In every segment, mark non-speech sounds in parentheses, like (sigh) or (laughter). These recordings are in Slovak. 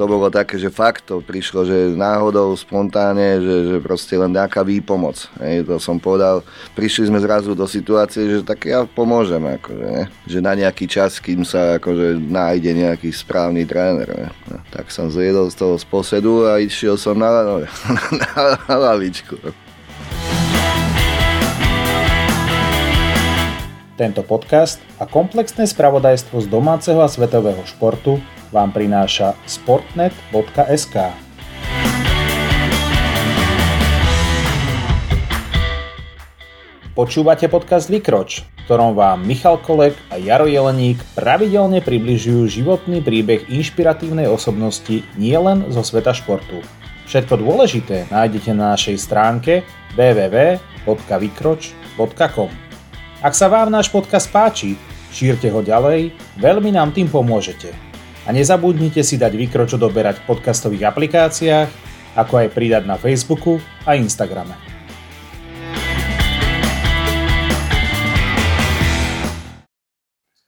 to bolo také, že fakt to prišlo, že náhodou, spontánne, že, že proste len nejaká výpomoc. Hej, to som povedal, prišli sme zrazu do situácie, že tak ja pomôžem, akože, ne? že na nejaký čas, kým sa akože nájde nejaký správny tréner. Ne? No, tak som zjedol z toho sposedu a išiel som na, (laughs) na, na, na lavičku. Tento podcast a komplexné spravodajstvo z domáceho a svetového športu vám prináša sportnet.sk. Počúvate podcast Vykroč, v ktorom vám Michal Kolek a Jaro Jeleník pravidelne približujú životný príbeh inšpiratívnej osobnosti nielen zo sveta športu. Všetko dôležité nájdete na našej stránke www.vykroč.com. Ak sa vám náš podcast páči, šírte ho ďalej, veľmi nám tým pomôžete. A nezabudnite si dať vykroč odoberať v podcastových aplikáciách, ako aj pridať na Facebooku a Instagrame.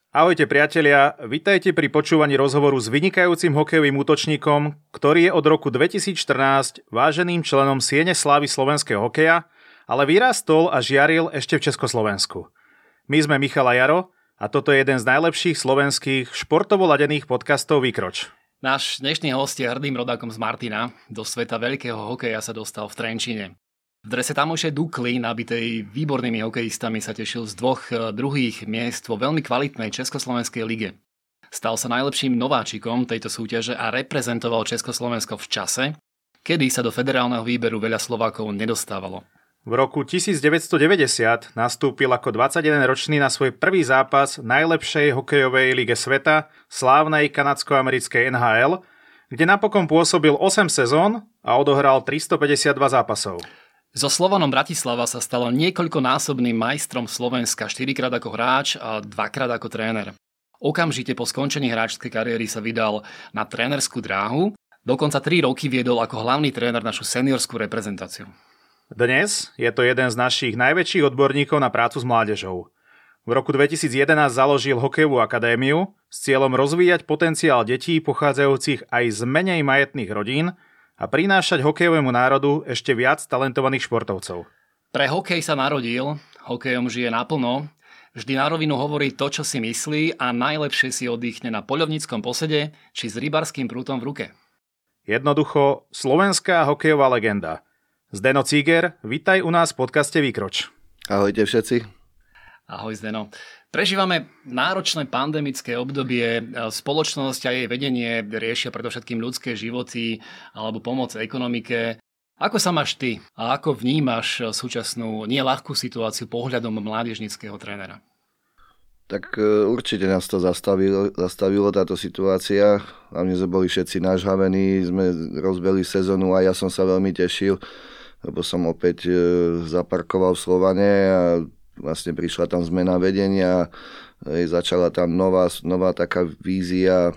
Ahojte priatelia, vitajte pri počúvaní rozhovoru s vynikajúcim hokejovým útočníkom, ktorý je od roku 2014 váženým členom Siene slávy slovenského hokeja, ale vyrastol a žiaril ešte v Československu. My sme Michal a Jaro a toto je jeden z najlepších slovenských športovo ladených podcastov Vykroč. Náš dnešný host je hrdým rodákom z Martina. Do sveta veľkého hokeja sa dostal v Trenčine. V drese tamošej Dukly, nabitej výbornými hokejistami, sa tešil z dvoch eh, druhých miest vo veľmi kvalitnej Československej lige. Stal sa najlepším nováčikom tejto súťaže a reprezentoval Československo v čase, kedy sa do federálneho výberu veľa Slovákov nedostávalo. V roku 1990 nastúpil ako 21-ročný na svoj prvý zápas najlepšej hokejovej lige sveta, slávnej kanadsko-americkej NHL, kde napokon pôsobil 8 sezón a odohral 352 zápasov. So Slovanom Bratislava sa stalo niekoľkonásobným majstrom Slovenska 4 krát ako hráč a 2 krát ako tréner. Okamžite po skončení hráčskej kariéry sa vydal na trénerskú dráhu, dokonca 3 roky viedol ako hlavný tréner našu seniorskú reprezentáciu. Dnes je to jeden z našich najväčších odborníkov na prácu s mládežou. V roku 2011 založil hokejovú akadémiu s cieľom rozvíjať potenciál detí pochádzajúcich aj z menej majetných rodín a prinášať hokejovému národu ešte viac talentovaných športovcov. Pre hokej sa narodil, hokejom žije naplno, vždy na rovinu hovorí to, čo si myslí a najlepšie si oddychne na poľovníckom posede či s rybarským prútom v ruke. Jednoducho, slovenská hokejová legenda – Zdeno Ciger, vítaj u nás v podcaste Výkroč. Ahojte všetci. Ahoj Zdeno. Prežívame náročné pandemické obdobie. Spoločnosť a jej vedenie riešia predovšetkým ľudské životy alebo pomoc ekonomike. Ako sa máš ty a ako vnímaš súčasnú nieľahkú situáciu pohľadom mládežnického trénera? Tak e, určite nás to zastavilo, zastavilo táto situácia. Hlavne sme boli všetci nažhavení, sme rozbeli sezónu a ja som sa veľmi tešil lebo som opäť e, zaparkoval v Slovane a vlastne prišla tam zmena vedenia, e, začala tam nová, nová taká vízia,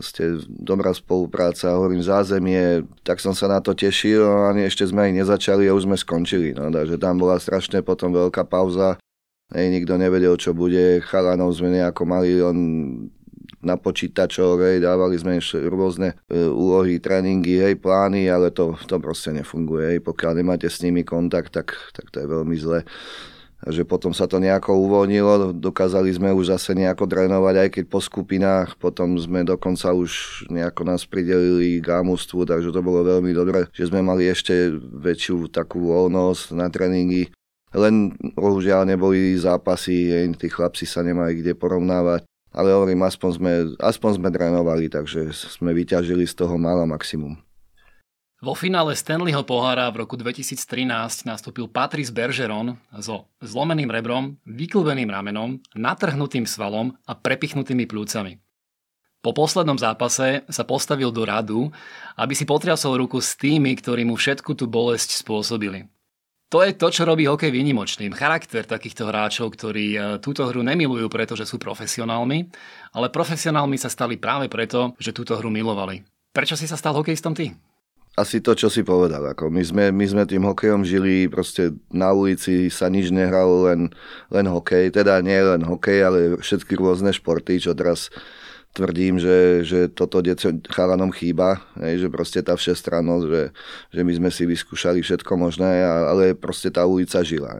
ste dobrá spolupráca, hovorím zázemie, tak som sa na to tešil, ani ešte sme aj nezačali a už sme skončili. No, takže tam bola strašne potom veľká pauza, Hej, nikto nevedel, čo bude, chalanov sme nejako mali, on na počítačoch, hej, dávali sme rôzne e, úlohy, tréningy, hej, plány, ale to, to proste nefunguje. Hej. Pokiaľ nemáte s nimi kontakt, tak, tak to je veľmi zle. Takže potom sa to nejako uvoľnilo, dokázali sme už zase nejako trénovať, aj keď po skupinách, potom sme dokonca už nejako nás pridelili k ámustvu, takže to bolo veľmi dobré, že sme mali ešte väčšiu takú voľnosť na tréningy. Len bohužiaľ neboli zápasy, tí chlapci sa nemajú kde porovnávať ale hovorím, aspoň sme, aspoň sme trénovali, takže sme vyťažili z toho málo maximum. Vo finále Stanleyho pohára v roku 2013 nastúpil Patrice Bergeron so zlomeným rebrom, vyklbeným ramenom, natrhnutým svalom a prepichnutými plúcami. Po poslednom zápase sa postavil do radu, aby si potriasol ruku s tými, ktorí mu všetku tú bolesť spôsobili. To je to, čo robí hokej výnimočným. Charakter takýchto hráčov, ktorí e, túto hru nemilujú, pretože sú profesionálmi, ale profesionálmi sa stali práve preto, že túto hru milovali. Prečo si sa stal hokejistom ty? Asi to, čo si povedal. Ako my, sme, my sme tým hokejom žili, proste na ulici sa nič nehralo, len, len hokej. Teda nie len hokej, ale všetky rôzne športy, čo teraz tvrdím, že, že toto deťo chalanom chýba, hej, že proste tá všestrannosť, že, že my sme si vyskúšali všetko možné, ale proste tá ulica žila.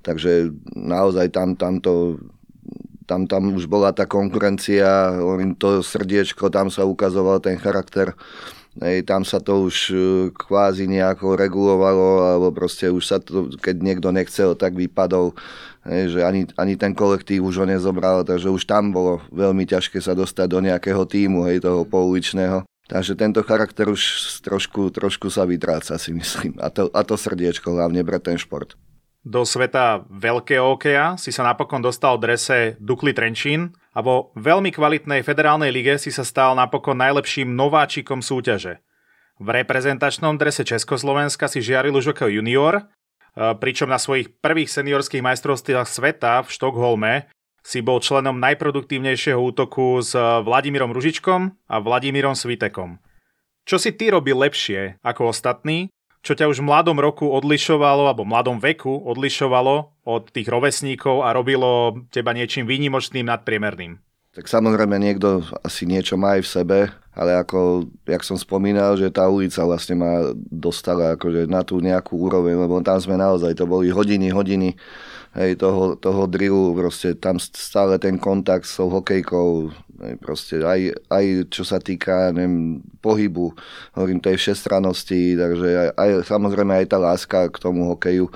Takže naozaj tam, tam to tam, tam už bola tá konkurencia, to srdiečko, tam sa ukazoval ten charakter Hej, tam sa to už e, kvázi nejako regulovalo, alebo proste už sa to, keď niekto nechcel, tak vypadol, hej, že ani, ani ten kolektív už ho nezobral, takže už tam bolo veľmi ťažké sa dostať do nejakého týmu, hej, toho pouličného. Takže tento charakter už trošku, trošku sa vytráca, si myslím. A to, a to srdiečko hlavne pre ten šport. Do sveta veľkého okeja si sa napokon dostal v drese Dukli Trenčín a vo veľmi kvalitnej federálnej lige si sa stal napokon najlepším nováčikom súťaže. V reprezentačnom drese Československa si žiaril už ako junior, pričom na svojich prvých seniorských majstrovstvách sveta v Štokholme si bol členom najproduktívnejšieho útoku s Vladimírom Ružičkom a Vladimírom Svitekom. Čo si ty robil lepšie ako ostatní čo ťa už v mladom roku odlišovalo, alebo v mladom veku odlišovalo od tých rovesníkov a robilo teba niečím výnimočným, nadpriemerným? Tak samozrejme niekto asi niečo má aj v sebe, ale ako, jak som spomínal, že tá ulica vlastne ma dostala akože na tú nejakú úroveň, lebo tam sme naozaj, to boli hodiny, hodiny hej, toho, toho drillu, proste tam stále ten kontakt s tou hokejkou, proste aj, aj čo sa týka neviem, pohybu, hovorím tej všestranosti, takže aj, aj, samozrejme aj tá láska k tomu hokeju,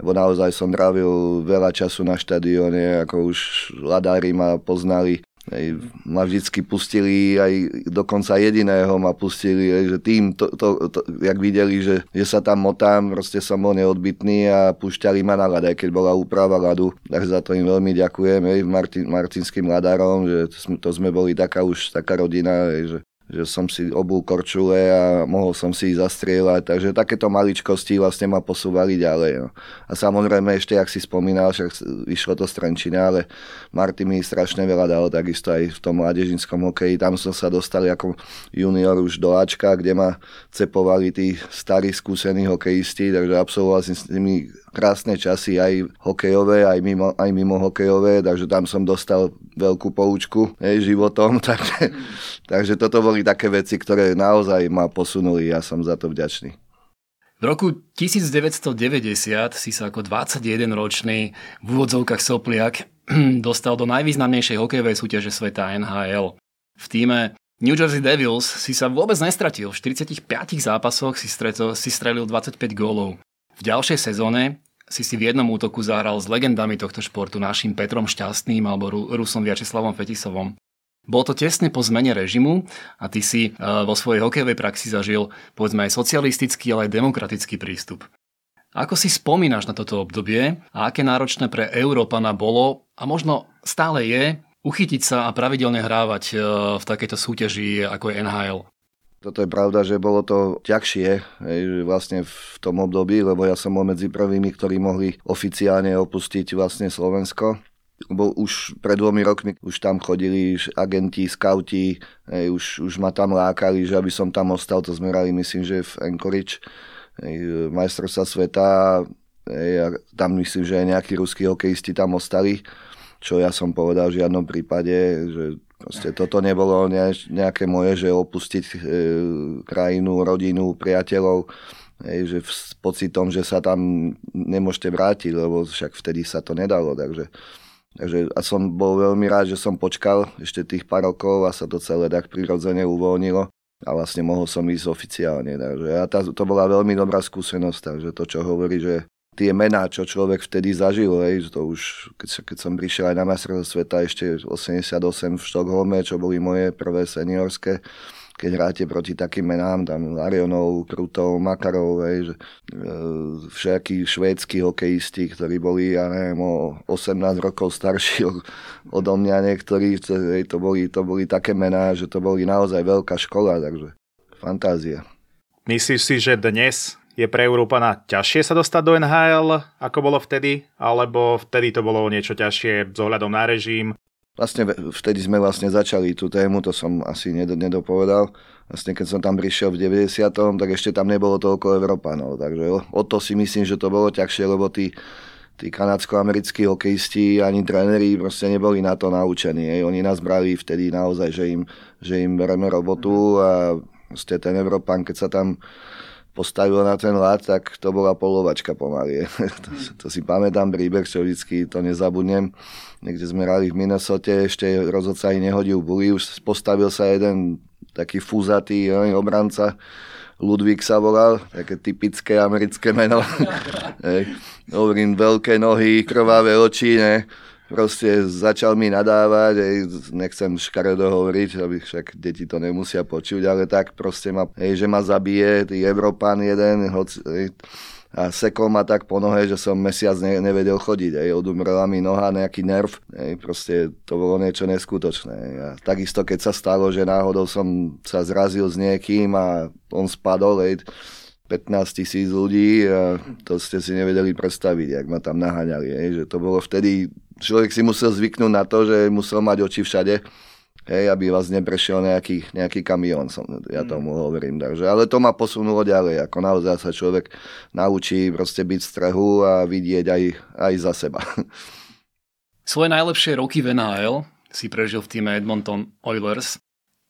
lebo naozaj som trávil veľa času na štadióne, ako už ladári ma poznali, Hej, ma vždycky pustili, aj dokonca jediného ma pustili, že tým, to, to, to, jak videli, že, že sa tam motám, proste som bol neodbitný a púšťali ma na ľad, keď bola úprava ľadu. Tak za to im veľmi ďakujem, hej, Martin, martinským ľadárom, že to, to sme boli taká už taká rodina, že že som si obul korčule a mohol som si ich zastrieľať, takže takéto maličkosti vlastne ma posúvali ďalej. No. A samozrejme ešte, ak si spomínal, však vyšlo to z Trenčina, ale Marty mi strašne veľa dal, takisto aj v tom mládežinskom hokeji. Tam som sa dostali ako junior už do Ačka, kde ma cepovali tí starí skúsení hokejisti, takže absolvoval som s nimi krásne časy aj hokejové, aj mimo, aj mimo hokejové, takže tam som dostal veľkú poučku hej, životom, (laughs) takže, takže toto boli také veci, ktoré naozaj ma posunuli ja som za to vďačný. V roku 1990 si sa ako 21-ročný v úvodzovkách Sopliak (clears throat) dostal do najvýznamnejšej hokejovej súťaže sveta NHL. V týme New Jersey Devils si sa vôbec nestratil. V 45 zápasoch si, stretol, si strelil 25 gólov. V ďalšej sezóne si si v jednom útoku zahral s legendami tohto športu, našim Petrom Šťastným alebo Rusom Viačeslavom Fetisovom. Bolo to tesne po zmene režimu a ty si e, vo svojej hokejovej praxi zažil povedzme aj socialistický, ale aj demokratický prístup. Ako si spomínaš na toto obdobie a aké náročné pre Európana bolo a možno stále je uchytiť sa a pravidelne hrávať e, v takejto súťaži ako je NHL? Toto je pravda, že bolo to ťažšie vlastne v tom období, lebo ja som bol medzi prvými, ktorí mohli oficiálne opustiť vlastne Slovensko. Lebo už pred dvomi rokmi už tam chodili agenti, skauti, už, už ma tam lákali, že aby som tam ostal, to sme hrali myslím, že v Anchorage, majstrovstva sveta, tam myslím, že aj nejakí ruskí hokejisti tam ostali, čo ja som povedal v žiadnom prípade, že Proste toto nebolo nejaké moje, že opustiť e, krajinu, rodinu, priateľov, e, že s pocitom, že sa tam nemôžete vrátiť, lebo však vtedy sa to nedalo. Takže, takže a som bol veľmi rád, že som počkal ešte tých pár rokov a sa to celé tak prirodzene uvoľnilo a vlastne mohol som ísť oficiálne. Takže a tá, to bola veľmi dobrá skúsenosť, takže to, čo hovorí, že tie mená, čo človek vtedy zažil, hej, to už, keď, keď som prišiel aj na majstrovstvo sveta ešte 88 v Štokholme, čo boli moje prvé seniorské, keď hráte proti takým menám, tam Larionov, Krutov, Makarov, hej, že, e, všetky švédsky hokejisti, ktorí boli, ja neviem, o 18 rokov starší (laughs) odo mňa niektorí, hej, to, boli, to boli také mená, že to boli naozaj veľká škola, takže fantázia. Myslíš si, že dnes je pre Európana ťažšie sa dostať do NHL, ako bolo vtedy? Alebo vtedy to bolo niečo ťažšie s ohľadom na režim? Vlastne vtedy sme vlastne začali tú tému, to som asi nedopovedal. Vlastne keď som tam prišiel v 90. tak ešte tam nebolo toľko Európanov. Takže o to si myslím, že to bolo ťažšie, lebo tí tí kanadsko-americkí hokejisti ani tréneri proste neboli na to naučení. Hej. Oni nás brali vtedy naozaj, že im, že im bereme robotu a proste ten Európan, keď sa tam postavil na ten ľad, tak to bola polovačka pomaly. (laughs) to, to si pamätám príbeh, čo vždycky to nezabudnem. Niekde sme hrali v Minnesote, ešte rozhodca aj nehodil buli, už postavil sa jeden taký fúzatý obranca, Ludvík sa volal, také typické americké meno. (laughs) Hovorím, veľké nohy, krvavé oči, ne? Proste začal mi nadávať, hej, nechcem škaredo hovoriť, aby však deti to nemusia počuť, ale tak proste ma, hej, že ma zabije, tý Európan jeden, hoď, hej, a sekol ma tak po nohe, že som mesiac ne, nevedel chodiť. Aj odumrela mi noha, nejaký nerv. Aj proste to bolo niečo neskutočné. A takisto, keď sa stalo, že náhodou som sa zrazil s niekým a on spadol, aj 15 tisíc ľudí a to ste si nevedeli predstaviť, jak ma tam naháňali. Aj, že to bolo vtedy, človek si musel zvyknúť na to, že musel mať oči všade Hej, aby vás neprešiel nejaký, nejaký kamión, som, ja mm. tomu hovorím. Takže, ale to ma posunulo ďalej, ako naozaj sa človek naučí proste byť v strehu a vidieť aj, aj za seba. (laughs) Svoje najlepšie roky v NHL si prežil v týme Edmonton Oilers.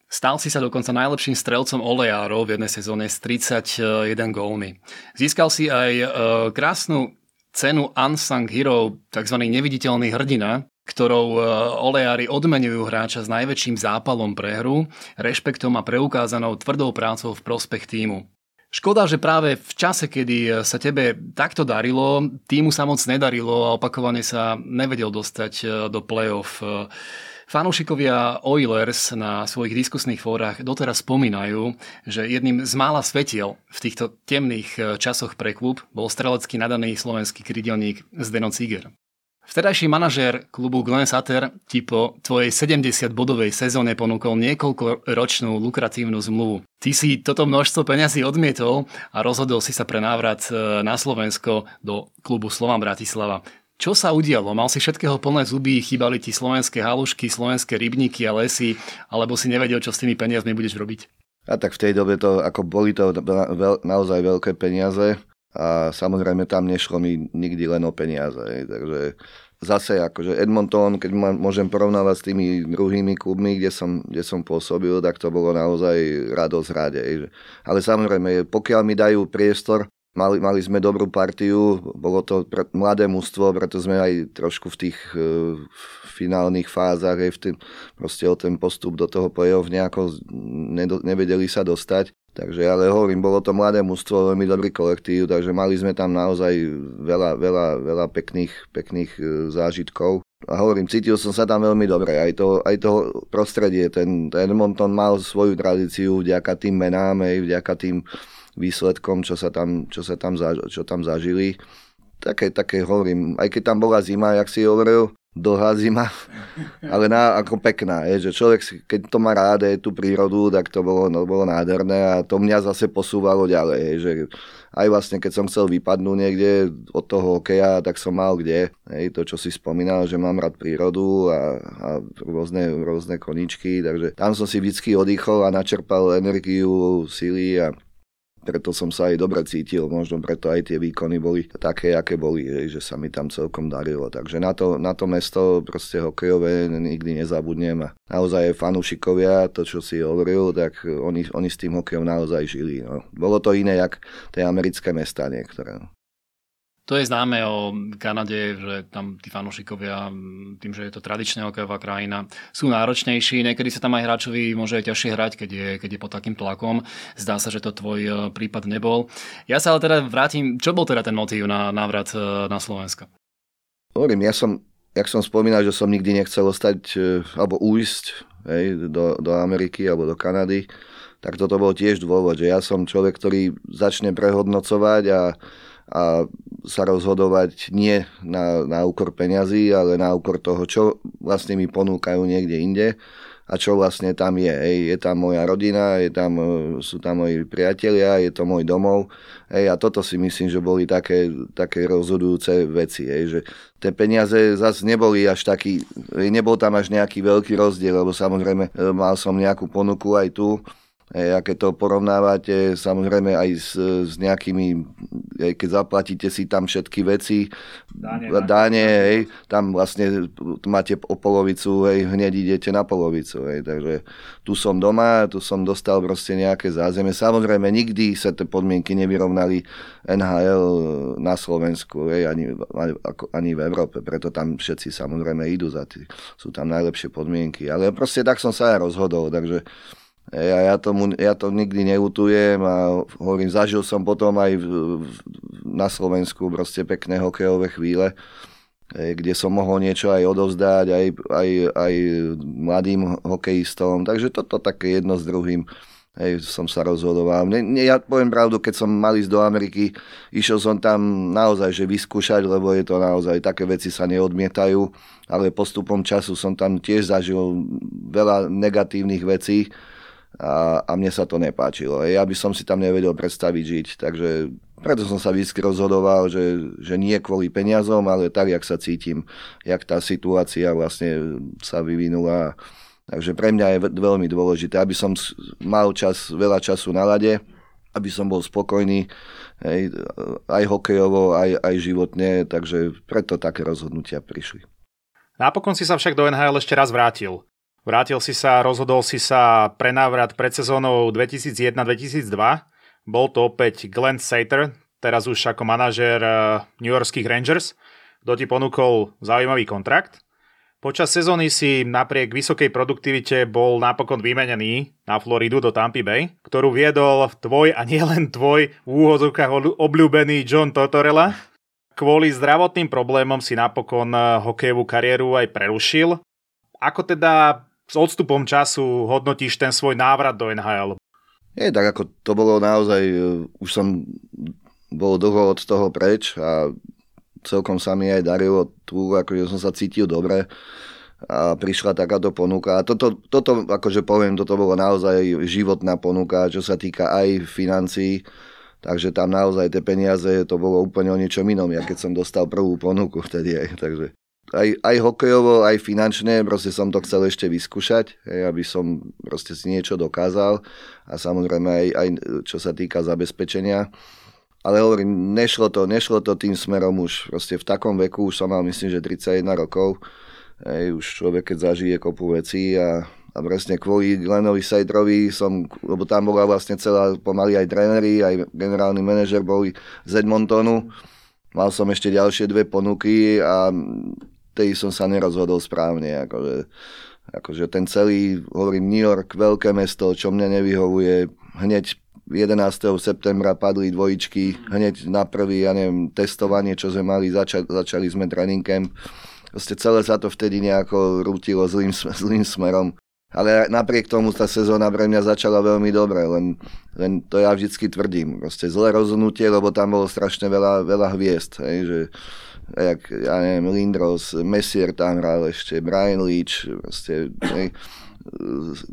Stal si sa dokonca najlepším strelcom olejárov v jednej sezóne s 31 gólmi. Získal si aj e, krásnu cenu Unsung Hero, tzv. neviditeľný hrdina, ktorou e, olejári odmenujú hráča s najväčším zápalom pre hru, rešpektom a preukázanou tvrdou prácou v prospech týmu. Škoda, že práve v čase, kedy e, sa tebe takto darilo, týmu sa moc nedarilo a opakovane sa nevedel dostať e, do play-off. Fanúšikovia Oilers na svojich diskusných fórach doteraz spomínajú, že jedným z mála svetiel v týchto temných časoch pre klub bol strelecký nadaný slovenský krydelník Zdeno Ciger. Vtedajší manažér klubu Glenn Sutter ti po tvojej 70-bodovej sezóne ponúkol niekoľko ročnú lukratívnu zmluvu. Ty si toto množstvo peňazí odmietol a rozhodol si sa pre návrat e, na Slovensko do klubu Slovan Bratislava. Čo sa udialo? Mal si všetkého plné zuby, chýbali ti slovenské halušky, slovenské rybníky a lesy, alebo si nevedel, čo s tými peniazmi budeš robiť? A tak v tej dobe to, ako boli to naozaj veľké peniaze, a samozrejme tam nešlo mi nikdy len o peniaze. Takže zase akože Edmonton, keď ma môžem porovnávať s tými druhými klubmi, kde som, kde som pôsobil, tak to bolo naozaj radosť rade. Ale samozrejme, pokiaľ mi dajú priestor, mali, mali sme dobrú partiu, bolo to pre, mladé mužstvo, preto sme aj trošku v tých e, finálnych fázach, aj v tým, proste o ten postup do toho play-off nejako nevedeli sa dostať. Takže, ale hovorím, bolo to mladé mužstvo, veľmi dobrý kolektív, takže mali sme tam naozaj veľa, veľa, veľa pekných, pekných e, zážitkov. A hovorím, cítil som sa tam veľmi dobre. Aj to, aj to prostredie, ten, ten Edmonton mal svoju tradíciu vďaka tým menám, aj vďaka tým výsledkom, čo sa tam, čo sa tam, zaž, čo tam zažili. Také, také hovorím, aj keď tam bola zima, jak si hovoril, dlhá zima, (laughs) ale na, ako pekná, je, že človek, keď to má rád, je tú prírodu, tak to bolo, no, bolo nádherné a to mňa zase posúvalo ďalej, je, že aj vlastne keď som chcel vypadnúť niekde od toho hokeja, tak som mal kde, hej, to čo si spomínal, že mám rád prírodu a, a rôzne, rôzne koničky, takže tam som si vždy oddychol a načerpal energiu, síly a preto som sa aj dobre cítil, možno preto aj tie výkony boli také, aké boli, že sa mi tam celkom darilo. Takže na to, na to mesto proste hokejové nikdy nezabudnem a naozaj fanúšikovia, to čo si hovoril, tak oni, oni s tým hokejom naozaj žili. No. Bolo to iné, jak tie americké mesta niektoré. To je známe o Kanade, že tam tí fanúšikovia, tým, že je to tradičná hokejová krajina, sú náročnejší. Niekedy sa tam aj hráčovi môže ťažšie hrať, keď je, keď je pod takým tlakom. Zdá sa, že to tvoj e, prípad nebol. Ja sa ale teda vrátim, čo bol teda ten motív na návrat e, na Slovensko? Hovorím, ja som, jak som spomínal, že som nikdy nechcel ostať e, alebo ujsť hej, do, do Ameriky alebo do Kanady, tak toto bol tiež dôvod, že ja som človek, ktorý začne prehodnocovať a a sa rozhodovať nie na, na úkor peňazí, ale na úkor toho, čo vlastne mi ponúkajú niekde inde a čo vlastne tam je. Ej, je tam moja rodina, je tam, e, sú tam moji priatelia, je to môj domov. Ej, a toto si myslím, že boli také, také rozhodujúce veci. Ej, že tie peniaze zase neboli až taký, nebol tam až nejaký veľký rozdiel, lebo samozrejme e, mal som nejakú ponuku aj tu, A keď to porovnávate samozrejme aj s, s nejakými, hej, keď zaplatíte si tam všetky veci, dáne, dáne hej, tam vlastne máte o polovicu, hej, hneď idete na polovicu. Hej, takže tu som doma, tu som dostal proste nejaké zázemie. Samozrejme, nikdy sa tie podmienky nevyrovnali NHL na Slovensku, hej, ani, ani v Európe, preto tam všetci samozrejme idú za tý, sú tam najlepšie podmienky. Ale proste tak som sa aj rozhodol, takže ja, ja, tomu, ja to nikdy neutujem a hovorím, zažil som potom aj v, v, na Slovensku proste pekné hokejové chvíle, kde som mohol niečo aj odovzdať aj, aj, aj mladým hokejistom. Takže toto také jedno s druhým. Hej, som sa rozhodoval. Ne, ne, ja poviem pravdu, keď som mal ísť do Ameriky, išiel som tam naozaj, že vyskúšať, lebo je to naozaj, také veci sa neodmietajú, ale postupom času som tam tiež zažil veľa negatívnych vecí, a, a mne sa to nepáčilo. Ja by som si tam nevedel predstaviť žiť, takže preto som sa vždy rozhodoval, že, že nie kvôli peniazom, ale tak, jak sa cítim, jak tá situácia vlastne sa vyvinula. Takže pre mňa je veľmi dôležité, aby som mal čas, veľa času na lade, aby som bol spokojný hej, aj hokejovo, aj, aj životne, takže preto také rozhodnutia prišli. Napokon si sa však do NHL ešte raz vrátil. Vrátil si sa, rozhodol si sa pre návrat pred sezónou 2001-2002. Bol to opäť Glenn Sater, teraz už ako manažér eh, New Yorkských Rangers, kto ti ponúkol zaujímavý kontrakt. Počas sezóny si napriek vysokej produktivite bol napokon vymenený na Floridu do Tampa Bay, ktorú viedol tvoj a nielen tvoj v úhozovkách obľúbený John Totorella. Kvôli zdravotným problémom si napokon eh, hokejovú kariéru aj prerušil. Ako teda s odstupom času hodnotíš ten svoj návrat do NHL? Je tak, ako to bolo naozaj, e, už som bol dlho od toho preč a celkom sa mi aj darilo tu, akože som sa cítil dobre a prišla takáto ponuka. A toto, toto, akože poviem, toto bolo naozaj životná ponuka, čo sa týka aj financií, takže tam naozaj tie peniaze, to bolo úplne o niečom inom, ja keď som dostal prvú ponuku vtedy aj, takže aj, aj hokejovo, aj finančne, proste som to chcel ešte vyskúšať, hej, aby som proste si niečo dokázal. A samozrejme aj, aj čo sa týka zabezpečenia. Ale hovorím, nešlo to, nešlo to tým smerom už. Proste v takom veku, už som mal myslím, že 31 rokov, hej, už človek keď zažije kopu vecí a, a presne kvôli Glenovi Sejdrovi som, lebo tam bola vlastne celá pomaly aj tréneri, aj generálny manažer boli z Edmontonu, mal som ešte ďalšie dve ponuky a tej som sa nerozhodol správne. Akože, akože ten celý, hovorím, New York, veľké mesto, čo mne nevyhovuje, hneď 11. septembra padli dvojičky, hneď na prvý, ja neviem, testovanie, čo sme mali, zača- začali sme training camp. Proste celé sa to vtedy nejako rútilo zlým, zlým smerom. Ale napriek tomu tá sezóna pre mňa začala veľmi dobre, len, len to ja vždycky tvrdím. Proste zlé rozhodnutie, lebo tam bolo strašne veľa, veľa hviezd. Hej, že jak, ja neviem, Lindros, Messier tam hral ešte, Brian Leach, proste, hej,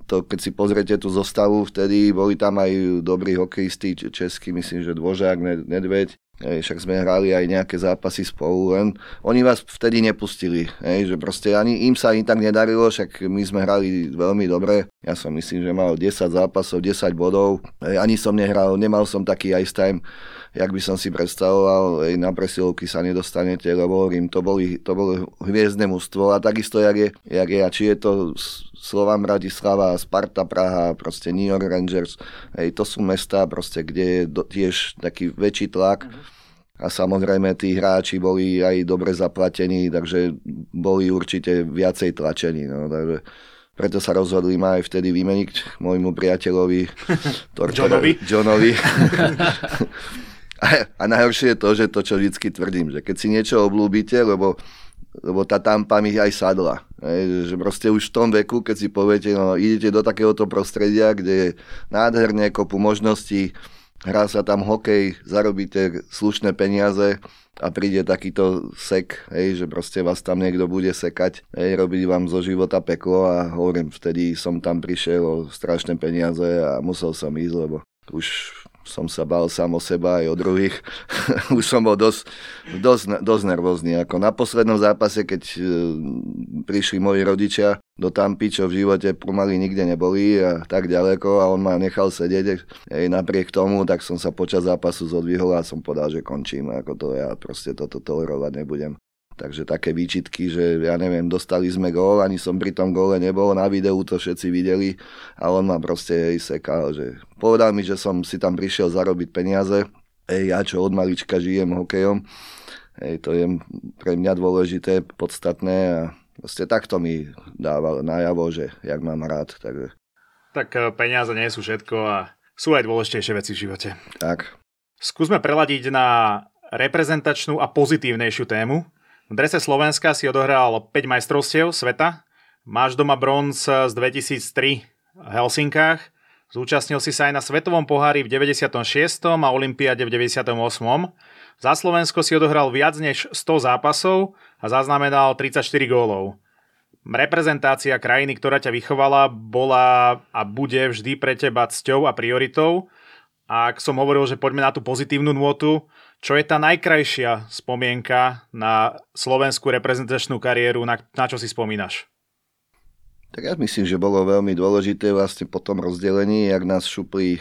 to, keď si pozriete tú zostavu, vtedy boli tam aj dobrí hokejisti českí, myslím, že Dvožák, Nedveď, Hej, však sme hrali aj nejaké zápasy spolu, len oni vás vtedy nepustili, hej, že proste ani im sa ani tak nedarilo, však my sme hrali veľmi dobre. Ja som myslím, že mal 10 zápasov, 10 bodov, hej, ani som nehral, nemal som taký ice time, jak by som si predstavoval, hej, na presilovky sa nedostanete, lebo hovorím, to, boli, to bolo hviezdne mužstvo a takisto, jak je, jak je, a či je to Slovan Bratislava, Sparta Praha, proste New York Rangers, hej, to sú mesta, proste, kde je do, tiež taký väčší tlak. A samozrejme tí hráči boli aj dobre zaplatení, takže boli určite viacej tlačení. No, takže preto sa rozhodli ma aj vtedy vymeniť môjmu priateľovi (laughs) Johnovi. Johnovi. (laughs) a, a najhoršie je to, že to, čo vždy tvrdím, že keď si niečo oblúbite, lebo lebo tá tampa mi aj sadla. Hej, že proste už v tom veku, keď si poviete, no idete do takéhoto prostredia, kde je nádherné kopu možností, hrá sa tam hokej, zarobíte slušné peniaze a príde takýto sek, hej, že proste vás tam niekto bude sekať, hej, robiť vám zo života peklo a hovorím, vtedy som tam prišiel o strašné peniaze a musel som ísť, lebo už som sa bál sám o seba aj o druhých. (laughs) Už som bol dosť, dosť, dosť nervózny. Ako na poslednom zápase, keď e, prišli moji rodičia do Tampy, čo v živote pomaly nikde neboli a tak ďaleko a on ma nechal sedieť aj napriek tomu, tak som sa počas zápasu zodvihol a som povedal, že končím. Ako to ja proste toto tolerovať nebudem. Takže také výčitky, že ja neviem, dostali sme gól, ani som pri tom góle nebol, na videu to všetci videli a on ma proste sekal, že povedal mi, že som si tam prišiel zarobiť peniaze, Ej, ja čo od malička žijem hokejom, Ej, to je pre mňa dôležité, podstatné a proste takto mi dával najavo, že jak mám rád. Takže... Tak e, peniaze nie sú všetko a sú aj dôležitejšie veci v živote. Tak. Skúsme preladiť na reprezentačnú a pozitívnejšiu tému. V drese Slovenska si odohral 5 majstrovstiev sveta. Máš doma bronz z 2003 v Helsinkách. Zúčastnil si sa aj na Svetovom pohári v 96. a Olympiade v 98. Za Slovensko si odohral viac než 100 zápasov a zaznamenal 34 gólov. Reprezentácia krajiny, ktorá ťa vychovala, bola a bude vždy pre teba cťou a prioritou. A ak som hovoril, že poďme na tú pozitívnu nôtu, čo je tá najkrajšia spomienka na slovenskú reprezentačnú kariéru, na, na čo si spomínaš? Tak ja myslím, že bolo veľmi dôležité vlastne po tom rozdelení, jak nás šupli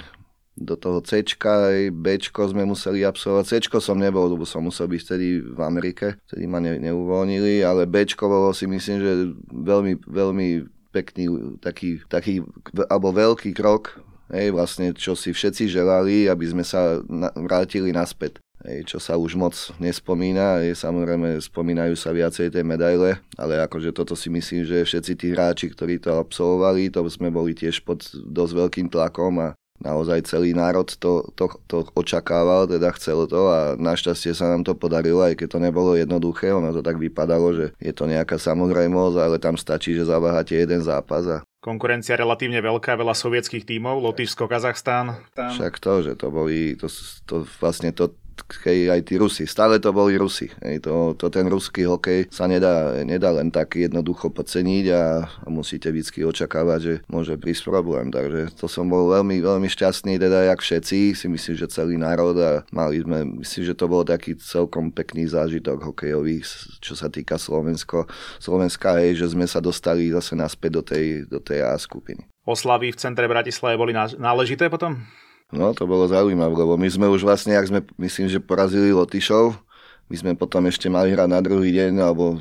do toho C, aj B sme museli absolvovať. C som nebol, lebo som musel byť vtedy v Amerike, vtedy ma ne, neuvoľnili, ale B bolo si myslím, že veľmi, veľmi pekný taký, taký alebo veľký krok Hej, vlastne, čo si všetci želali, aby sme sa na, vrátili naspäť. Hej, čo sa už moc nespomína, samozrejme spomínajú sa viacej tie medaile, ale akože toto si myslím, že všetci tí hráči, ktorí to absolvovali, to sme boli tiež pod dosť veľkým tlakom a naozaj celý národ to, to, to očakával, teda chcel to a našťastie sa nám to podarilo, aj keď to nebolo jednoduché, ono to tak vypadalo, že je to nejaká samozrejmosť, ale tam stačí, že zaváhate jeden zápas a Konkurencia relatívne veľká, veľa sovietských tímov, Lotyšsko, Kazachstán. Tam... Však to, že to boli, to, to vlastne to, hej, aj tí Rusi. Stále to boli Rusi. Hej, to, to ten ruský hokej sa nedá, nedá len tak jednoducho podceniť a, a musíte vždy očakávať, že môže prísť problém. Takže to som bol veľmi, veľmi šťastný, teda jak všetci, si myslím, že celý národ a mali sme, myslím, že to bol taký celkom pekný zážitok hokejový, čo sa týka Slovensko, Slovenska, hej, že sme sa dostali zase naspäť do tej, do tej A skupiny. Oslavy v centre Bratislave boli náležité potom? No, to bolo zaujímavé, lebo my sme už vlastne, ak sme, myslím, že porazili Lotyšov, my sme potom ešte mali hrať na druhý deň, alebo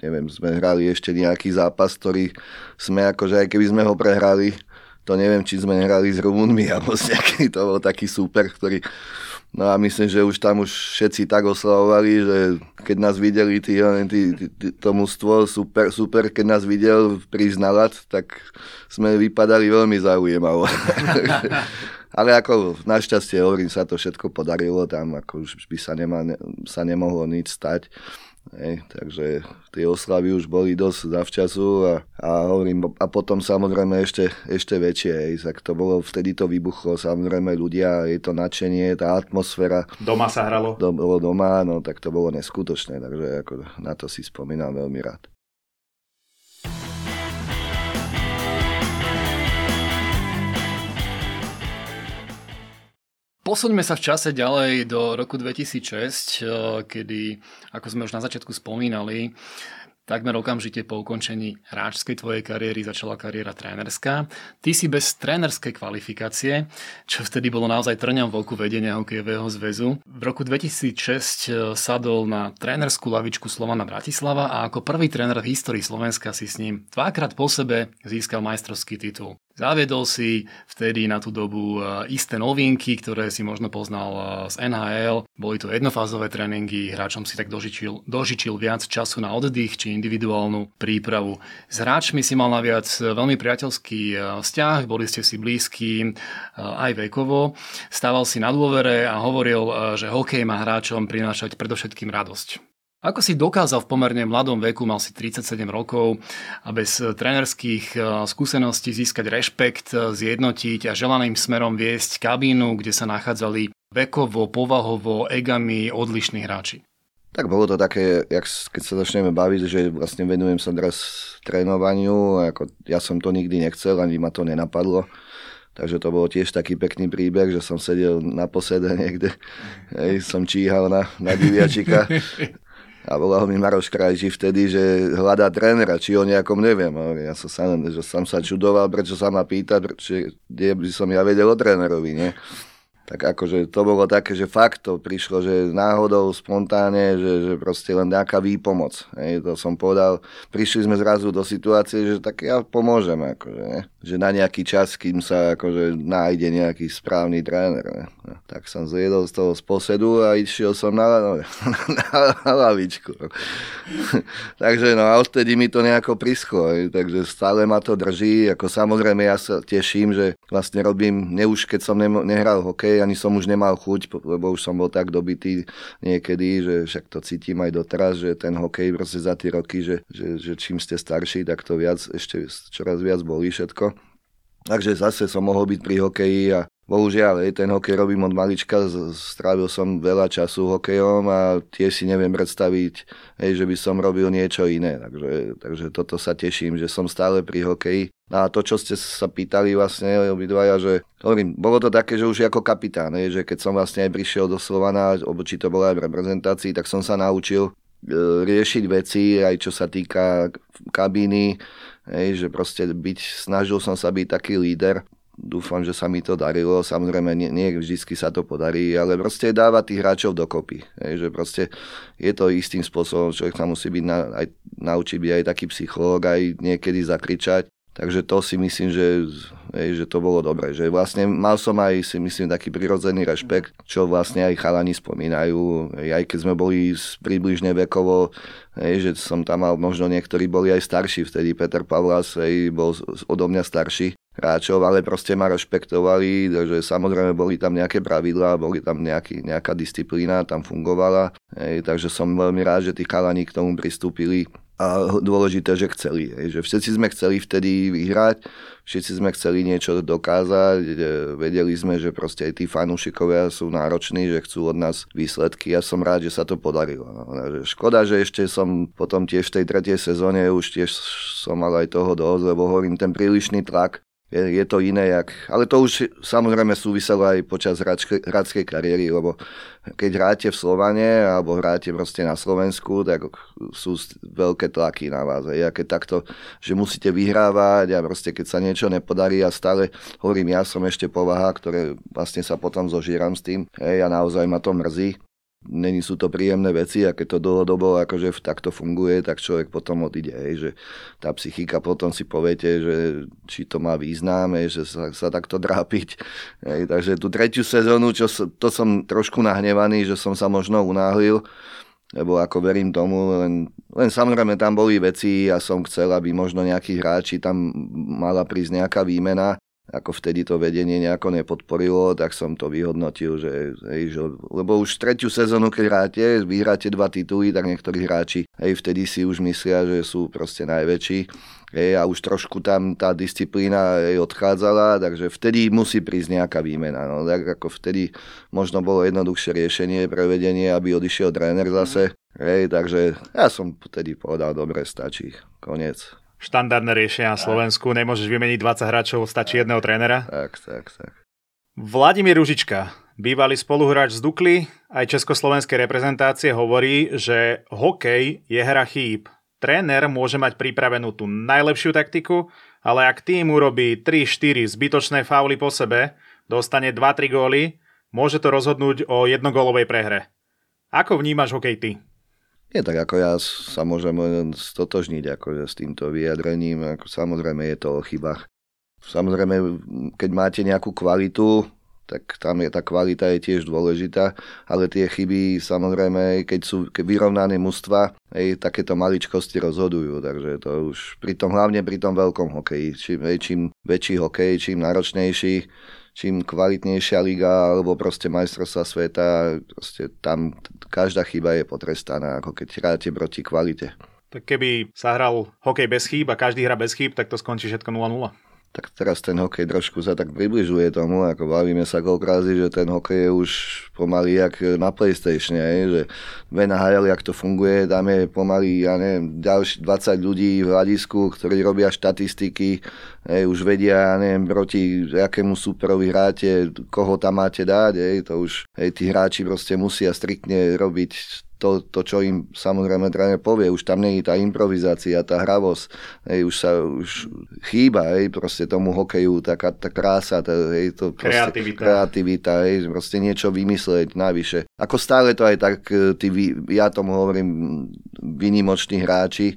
neviem, sme hrali ešte nejaký zápas, ktorý sme akože, aj keby sme ho prehrali, to neviem, či sme hrali s Rumunmi, (laughs) alebo s nejaký, to bol taký super, ktorý No a myslím, že už tam už všetci tak oslavovali, že keď nás videli tí, tí, tí, tí, to mužstvo, super, super, keď nás videl prísť na lat, tak sme vypadali veľmi zaujímavo. (laughs) Ale ako našťastie, hovorím, sa to všetko podarilo, tam ako už by sa, nema, sa nemohlo nič stať. Hej, takže tie oslavy už boli dosť zavčasu a, a hovorím, a potom samozrejme ešte, ešte väčšie, hej, tak to bolo, vtedy to vybuchlo, samozrejme ľudia, je to nadšenie, tá atmosféra. Doma sa hralo? To bolo doma, no tak to bolo neskutočné, takže ako na to si spomínam veľmi rád. Posuňme sa v čase ďalej do roku 2006, eh, kedy, ako sme už na začiatku spomínali, Takmer okamžite po ukončení hráčskej tvojej kariéry začala kariéra trénerská. Ty si bez trénerskej kvalifikácie, čo vtedy bolo naozaj trňom v oku vedenia hokejového zväzu. V roku 2006 eh, sadol na trénerskú lavičku Slovana Bratislava a ako prvý tréner v histórii Slovenska si s ním dvakrát po sebe získal majstrovský titul. Zaviedol si vtedy na tú dobu e, isté novinky, ktoré si možno poznal e, z NHL. Boli to jednofázové tréningy, hráčom si tak dožičil, dožičil viac času na oddych či individuálnu prípravu. S hráčmi si mal naviac veľmi priateľský vzťah, boli ste si blízki aj vekovo. Stával si na dôvere a hovoril, že hokej má hráčom prinášať predovšetkým radosť. Ako si dokázal v pomerne mladom veku, mal si 37 rokov a bez trénerských eh, skúseností získať rešpekt, eh, zjednotiť a želaným smerom viesť kabínu, kde sa nachádzali vekovo, povahovo, egami odlišní hráči? Tak bolo to také, jak, keď sa začneme baviť, že vlastne venujem sa teraz trénovaniu, ako ja som to nikdy nechcel, ani ma to nenapadlo Takže to bolo tiež taký pekný príbeh, že som sedel na posede (laughs) niekde, hej, som číhal na, na (laughs) diviačika a volal mi Maroš Krajči vtedy, že hľadá trénera, či o nejakom neviem. Ja som sa, že som sa čudoval, prečo sa ma pýta, prečo, kde by som ja vedel o trénerovi, nie? Tak akože to bolo také, že fakt to prišlo, že náhodou, spontánne, že, že proste len nejaká výpomoc. Hej, to som povedal, prišli sme zrazu do situácie, že tak ja pomôžem, akože, ne? že na nejaký čas, kým sa akože nájde nejaký správny tréner. Ne? No, tak som zjedol z toho sposedu a išiel som na, no, (laughs) na, na lavičku. (laughs) takže no a odtedy mi to nejako prischlo, hej, takže stále ma to drží, ako samozrejme ja sa teším, že vlastne robím, ne už keď som nehral hokej, hej, ani som už nemal chuť, lebo už som bol tak dobitý niekedy, že však to cítim aj doteraz, že ten hokej proste za tie roky, že, že, že čím ste starší, tak to viac, ešte čoraz viac bolí všetko. Takže zase som mohol byť pri hokeji a Bohužiaľ, ten hokej robím od malička, strávil som veľa času hokejom a tiež si neviem predstaviť, hej, že by som robil niečo iné. Takže, takže toto sa teším, že som stále pri hokeji. A to, čo ste sa pýtali vlastne obidvaja, že hovorím, bolo to také, že už ako kapitán, hej, že keď som vlastne aj prišiel do Slovana, či to bolo aj v reprezentácii, tak som sa naučil e, riešiť veci, aj čo sa týka kabíny, hej, že proste byť, snažil som sa byť taký líder dúfam, že sa mi to darilo. Samozrejme, nie, nie vždy sa to podarí, ale proste dáva tých hráčov dokopy. Hej, že proste je to istým spôsobom, človek sa musí byť na, aj, naučiť byť aj taký psychológ, aj niekedy zakričať. Takže to si myslím, že, hej, že to bolo dobre. Že vlastne mal som aj si myslím taký prirodzený rešpekt, čo vlastne aj chalani spomínajú. Hej, aj keď sme boli približne vekovo, hej, že som tam mal, možno niektorí boli aj starší, vtedy Peter Pavlas hej, bol odo mňa starší hráčov, ale proste ma rešpektovali, že samozrejme boli tam nejaké pravidlá, boli tam nejaký, nejaká disciplína, tam fungovala, hej, takže som veľmi rád, že tí chalani k tomu pristúpili a dôležité, že chceli. Hej, že všetci sme chceli vtedy vyhrať, všetci sme chceli niečo dokázať, vedeli sme, že proste aj tí fanúšikovia sú nároční, že chcú od nás výsledky. Ja som rád, že sa to podarilo. No. Škoda, že ešte som potom tiež v tej tretej sezóne už tiež som mal aj toho dosť, lebo hovorím, ten prílišný tlak je, je to iné, jak, ale to už samozrejme súviselo aj počas hradskej kariéry, lebo keď hráte v Slovane alebo hráte proste na Slovensku, tak sú veľké tlaky na vás. Ja keď takto, že musíte vyhrávať a proste keď sa niečo nepodarí a stále hovorím, ja som ešte povaha, ktoré vlastne sa potom zožíram s tým hej, a naozaj ma to mrzí není sú to príjemné veci a keď to dlhodobo akože takto funguje, tak človek potom odíde, hej, že tá psychika potom si poviete, že či to má význam, hej, že sa, sa takto drápiť. Hej, takže tú tretiu sezónu, čo, to som trošku nahnevaný, že som sa možno unáhlil, lebo ako verím tomu, len, len samozrejme tam boli veci a som chcel, aby možno nejakí hráči tam mala prísť nejaká výmena, ako vtedy to vedenie nejako nepodporilo, tak som to vyhodnotil, že, hej, že lebo už tretiu sezónu, keď hráte, vyhráte dva tituly, tak niektorí hráči hej, vtedy si už myslia, že sú proste najväčší hej, a už trošku tam tá disciplína hej, odchádzala, takže vtedy musí prísť nejaká výmena. No, tak ako vtedy možno bolo jednoduchšie riešenie pre vedenie, aby odišiel tréner zase. Hej, takže ja som vtedy povedal, dobre, stačí, koniec štandardné riešenia na Slovensku. Nemôžeš vymeniť 20 hráčov, stačí jedného trénera. Tak, tak, tak. Vladimír Ružička, bývalý spoluhráč z Dukly, aj československej reprezentácie hovorí, že hokej je hra chýb. Tréner môže mať pripravenú tú najlepšiu taktiku, ale ak tým urobí 3-4 zbytočné fauly po sebe, dostane 2-3 góly, môže to rozhodnúť o jednogólovej prehre. Ako vnímaš hokej ty? Nie, tak ako ja sa môžem len stotožniť akože s týmto vyjadrením. Ako samozrejme je to o chybách. Samozrejme, keď máte nejakú kvalitu, tak tam je tá kvalita je tiež dôležitá, ale tie chyby samozrejme, keď sú vyrovnané mužstva, aj takéto maličkosti rozhodujú, takže to už pri tom, hlavne pri tom veľkom hokeji, čím, čím väčší hokej, čím náročnejší, čím kvalitnejšia liga alebo proste majstrovstva sveta, proste tam každá chyba je potrestaná, ako keď hráte proti kvalite. Tak keby sa hral hokej bez chýb a každý hra bez chýb, tak to skončí všetko 0-0. Tak teraz ten hokej trošku sa tak približuje tomu, ako bavíme sa koľkrázy, že ten hokej je už pomaly jak na Playstation, aj, že v NHL, jak to funguje, je pomaly, ja neviem, ďalší 20 ľudí v hľadisku, ktorí robia štatistiky, aj, už vedia, ja neviem, proti akému superovi hráte, koho tam máte dať, aj, to už aj, tí hráči proste musia striktne robiť to, to, čo im samozrejme tréner povie, už tam nie je tá improvizácia, tá hravosť, hej, už sa už chýba, hej, proste tomu hokeju, taká tá krása, tá, hej, to proste, kreativita, kreativita hej, proste niečo vymyslieť navyše. Ako stále to aj tak, e, tí, ja tomu hovorím, vynimoční hráči,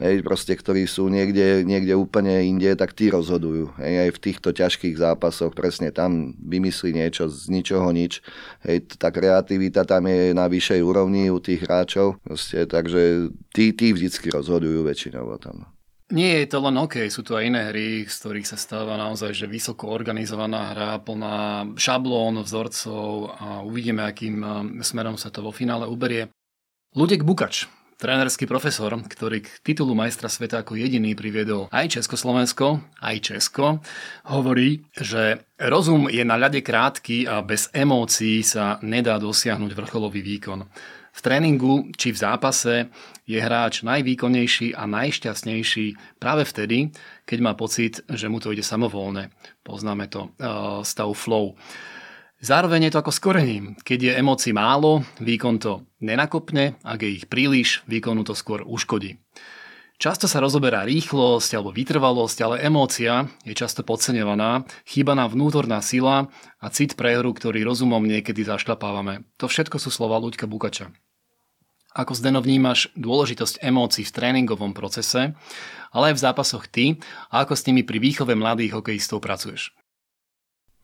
hej, proste, ktorí sú niekde, niekde úplne inde, tak tí rozhodujú. Hej, aj v týchto ťažkých zápasoch presne tam vymyslí niečo z ničoho nič. Hej, tá kreativita tam je na vyššej úrovni u tých hráčov, proste, takže tí, tí vždycky rozhodujú väčšinou o tom. Nie je to len OK, sú tu aj iné hry, z ktorých sa stáva naozaj že vysoko organizovaná hra, plná šablón, vzorcov a uvidíme, akým smerom sa to vo finále uberie. Ludek Bukač, Trénerský profesor, ktorý k titulu majstra sveta ako jediný priviedol aj Československo, aj Česko, hovorí, že rozum je na ľade krátky a bez emócií sa nedá dosiahnuť vrcholový výkon. V tréningu či v zápase je hráč najvýkonnejší a najšťastnejší práve vtedy, keď má pocit, že mu to ide samovolne. Poznáme to stav flow. Zároveň je to ako s korením. Keď je emócií málo, výkon to nenakopne, ak je ich príliš, výkonu to skôr uškodí. Často sa rozoberá rýchlosť alebo vytrvalosť, ale emócia je často podceňovaná, chýba nám vnútorná sila a cit pre hru, ktorý rozumom niekedy zašľapávame. To všetko sú slova Luďka Bukača. Ako Zdeno vnímaš dôležitosť emócií v tréningovom procese, ale aj v zápasoch ty a ako s nimi pri výchove mladých hokejistov pracuješ?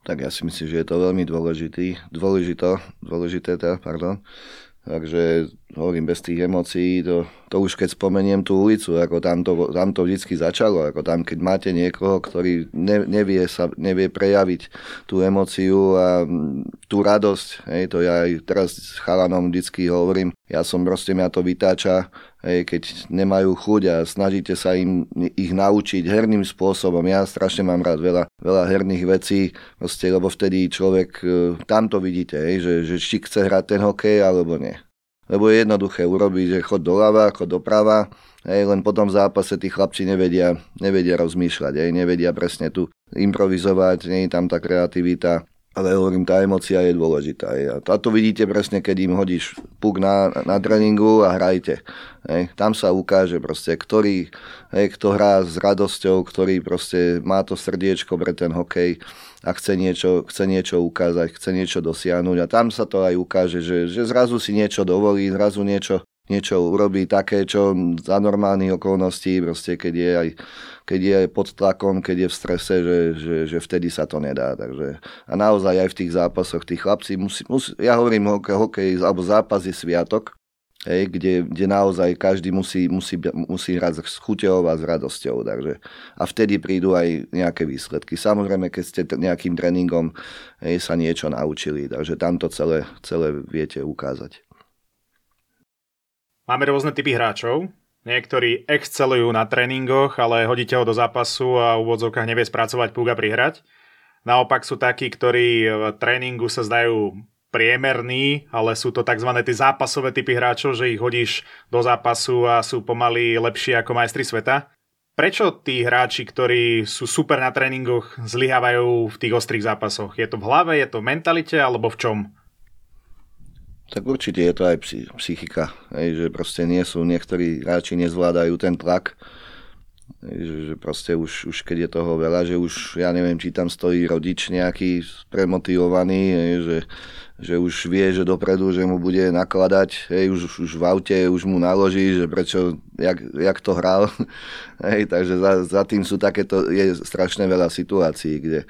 Tak ja si myslím, že je to veľmi dôležitý, dôležito, dôležité, teda, pardon. Takže hovorím, bez tých emócií, to, to už keď spomeniem tú ulicu, ako tam to, tam to vždy začalo, ako tam, keď máte niekoho, ktorý ne, nevie, sa, nevie prejaviť tú emóciu a tú radosť, hej, to ja aj teraz s chalanom vždy hovorím, ja som proste, mňa to vytáča, hej, keď nemajú chuť a snažíte sa im ich naučiť herným spôsobom. Ja strašne mám rád veľa, veľa herných vecí, proste, lebo vtedy človek, e, tam to vidíte, hej, že, že či chce hrať ten hokej alebo nie. Lebo je jednoduché urobiť, že chod doľava, chod doprava, hej, len potom v zápase tí chlapci nevedia, nevedia rozmýšľať, hej, nevedia presne tu improvizovať, nie je tam tá kreativita ale hovorím, tá emocia je dôležitá. A to vidíte presne, keď im hodíš puk na, na tréningu a hrajte. Hej. Tam sa ukáže proste, ktorý, hej, kto hrá s radosťou, ktorý proste má to srdiečko pre ten hokej a chce niečo, chce niečo ukázať, chce niečo dosiahnuť. A tam sa to aj ukáže, že, že zrazu si niečo dovolí, zrazu niečo niečo urobí také, čo za normálnych okolností, proste keď je aj keď je pod tlakom, keď je v strese, že, že, že vtedy sa to nedá. Takže, a naozaj aj v tých zápasoch tí chlapci musí, musí ja hovorím hokej, alebo zápas je sviatok, hej, kde, kde naozaj každý musí, musí, musí hrať s chuťou a s radosťou. Takže, a vtedy prídu aj nejaké výsledky. Samozrejme, keď ste nejakým tréningom hej, sa niečo naučili, takže tam to celé, celé viete ukázať. Máme rôzne typy hráčov. Niektorí excelujú na tréningoch, ale hodíte ho do zápasu a v úvodzovkách nevie spracovať púk prihrať. Naopak sú takí, ktorí v tréningu sa zdajú priemerní, ale sú to tzv. tie zápasové typy hráčov, že ich hodíš do zápasu a sú pomaly lepšie ako majstri sveta. Prečo tí hráči, ktorí sú super na tréningoch, zlyhávajú v tých ostrých zápasoch? Je to v hlave, je to v mentalite alebo v čom? Tak určite je to aj psychika, hej, že proste nie sú, niektorí hráči nezvládajú ten tlak, hej, že, proste už, už keď je toho veľa, že už ja neviem, či tam stojí rodič nejaký premotivovaný, hej, že, že už vie, že dopredu, že mu bude nakladať, hej, už, už v aute už mu naloží, že prečo, jak, jak to hral, (laughs) hej, takže za, za tým sú takéto, je strašne veľa situácií, kde,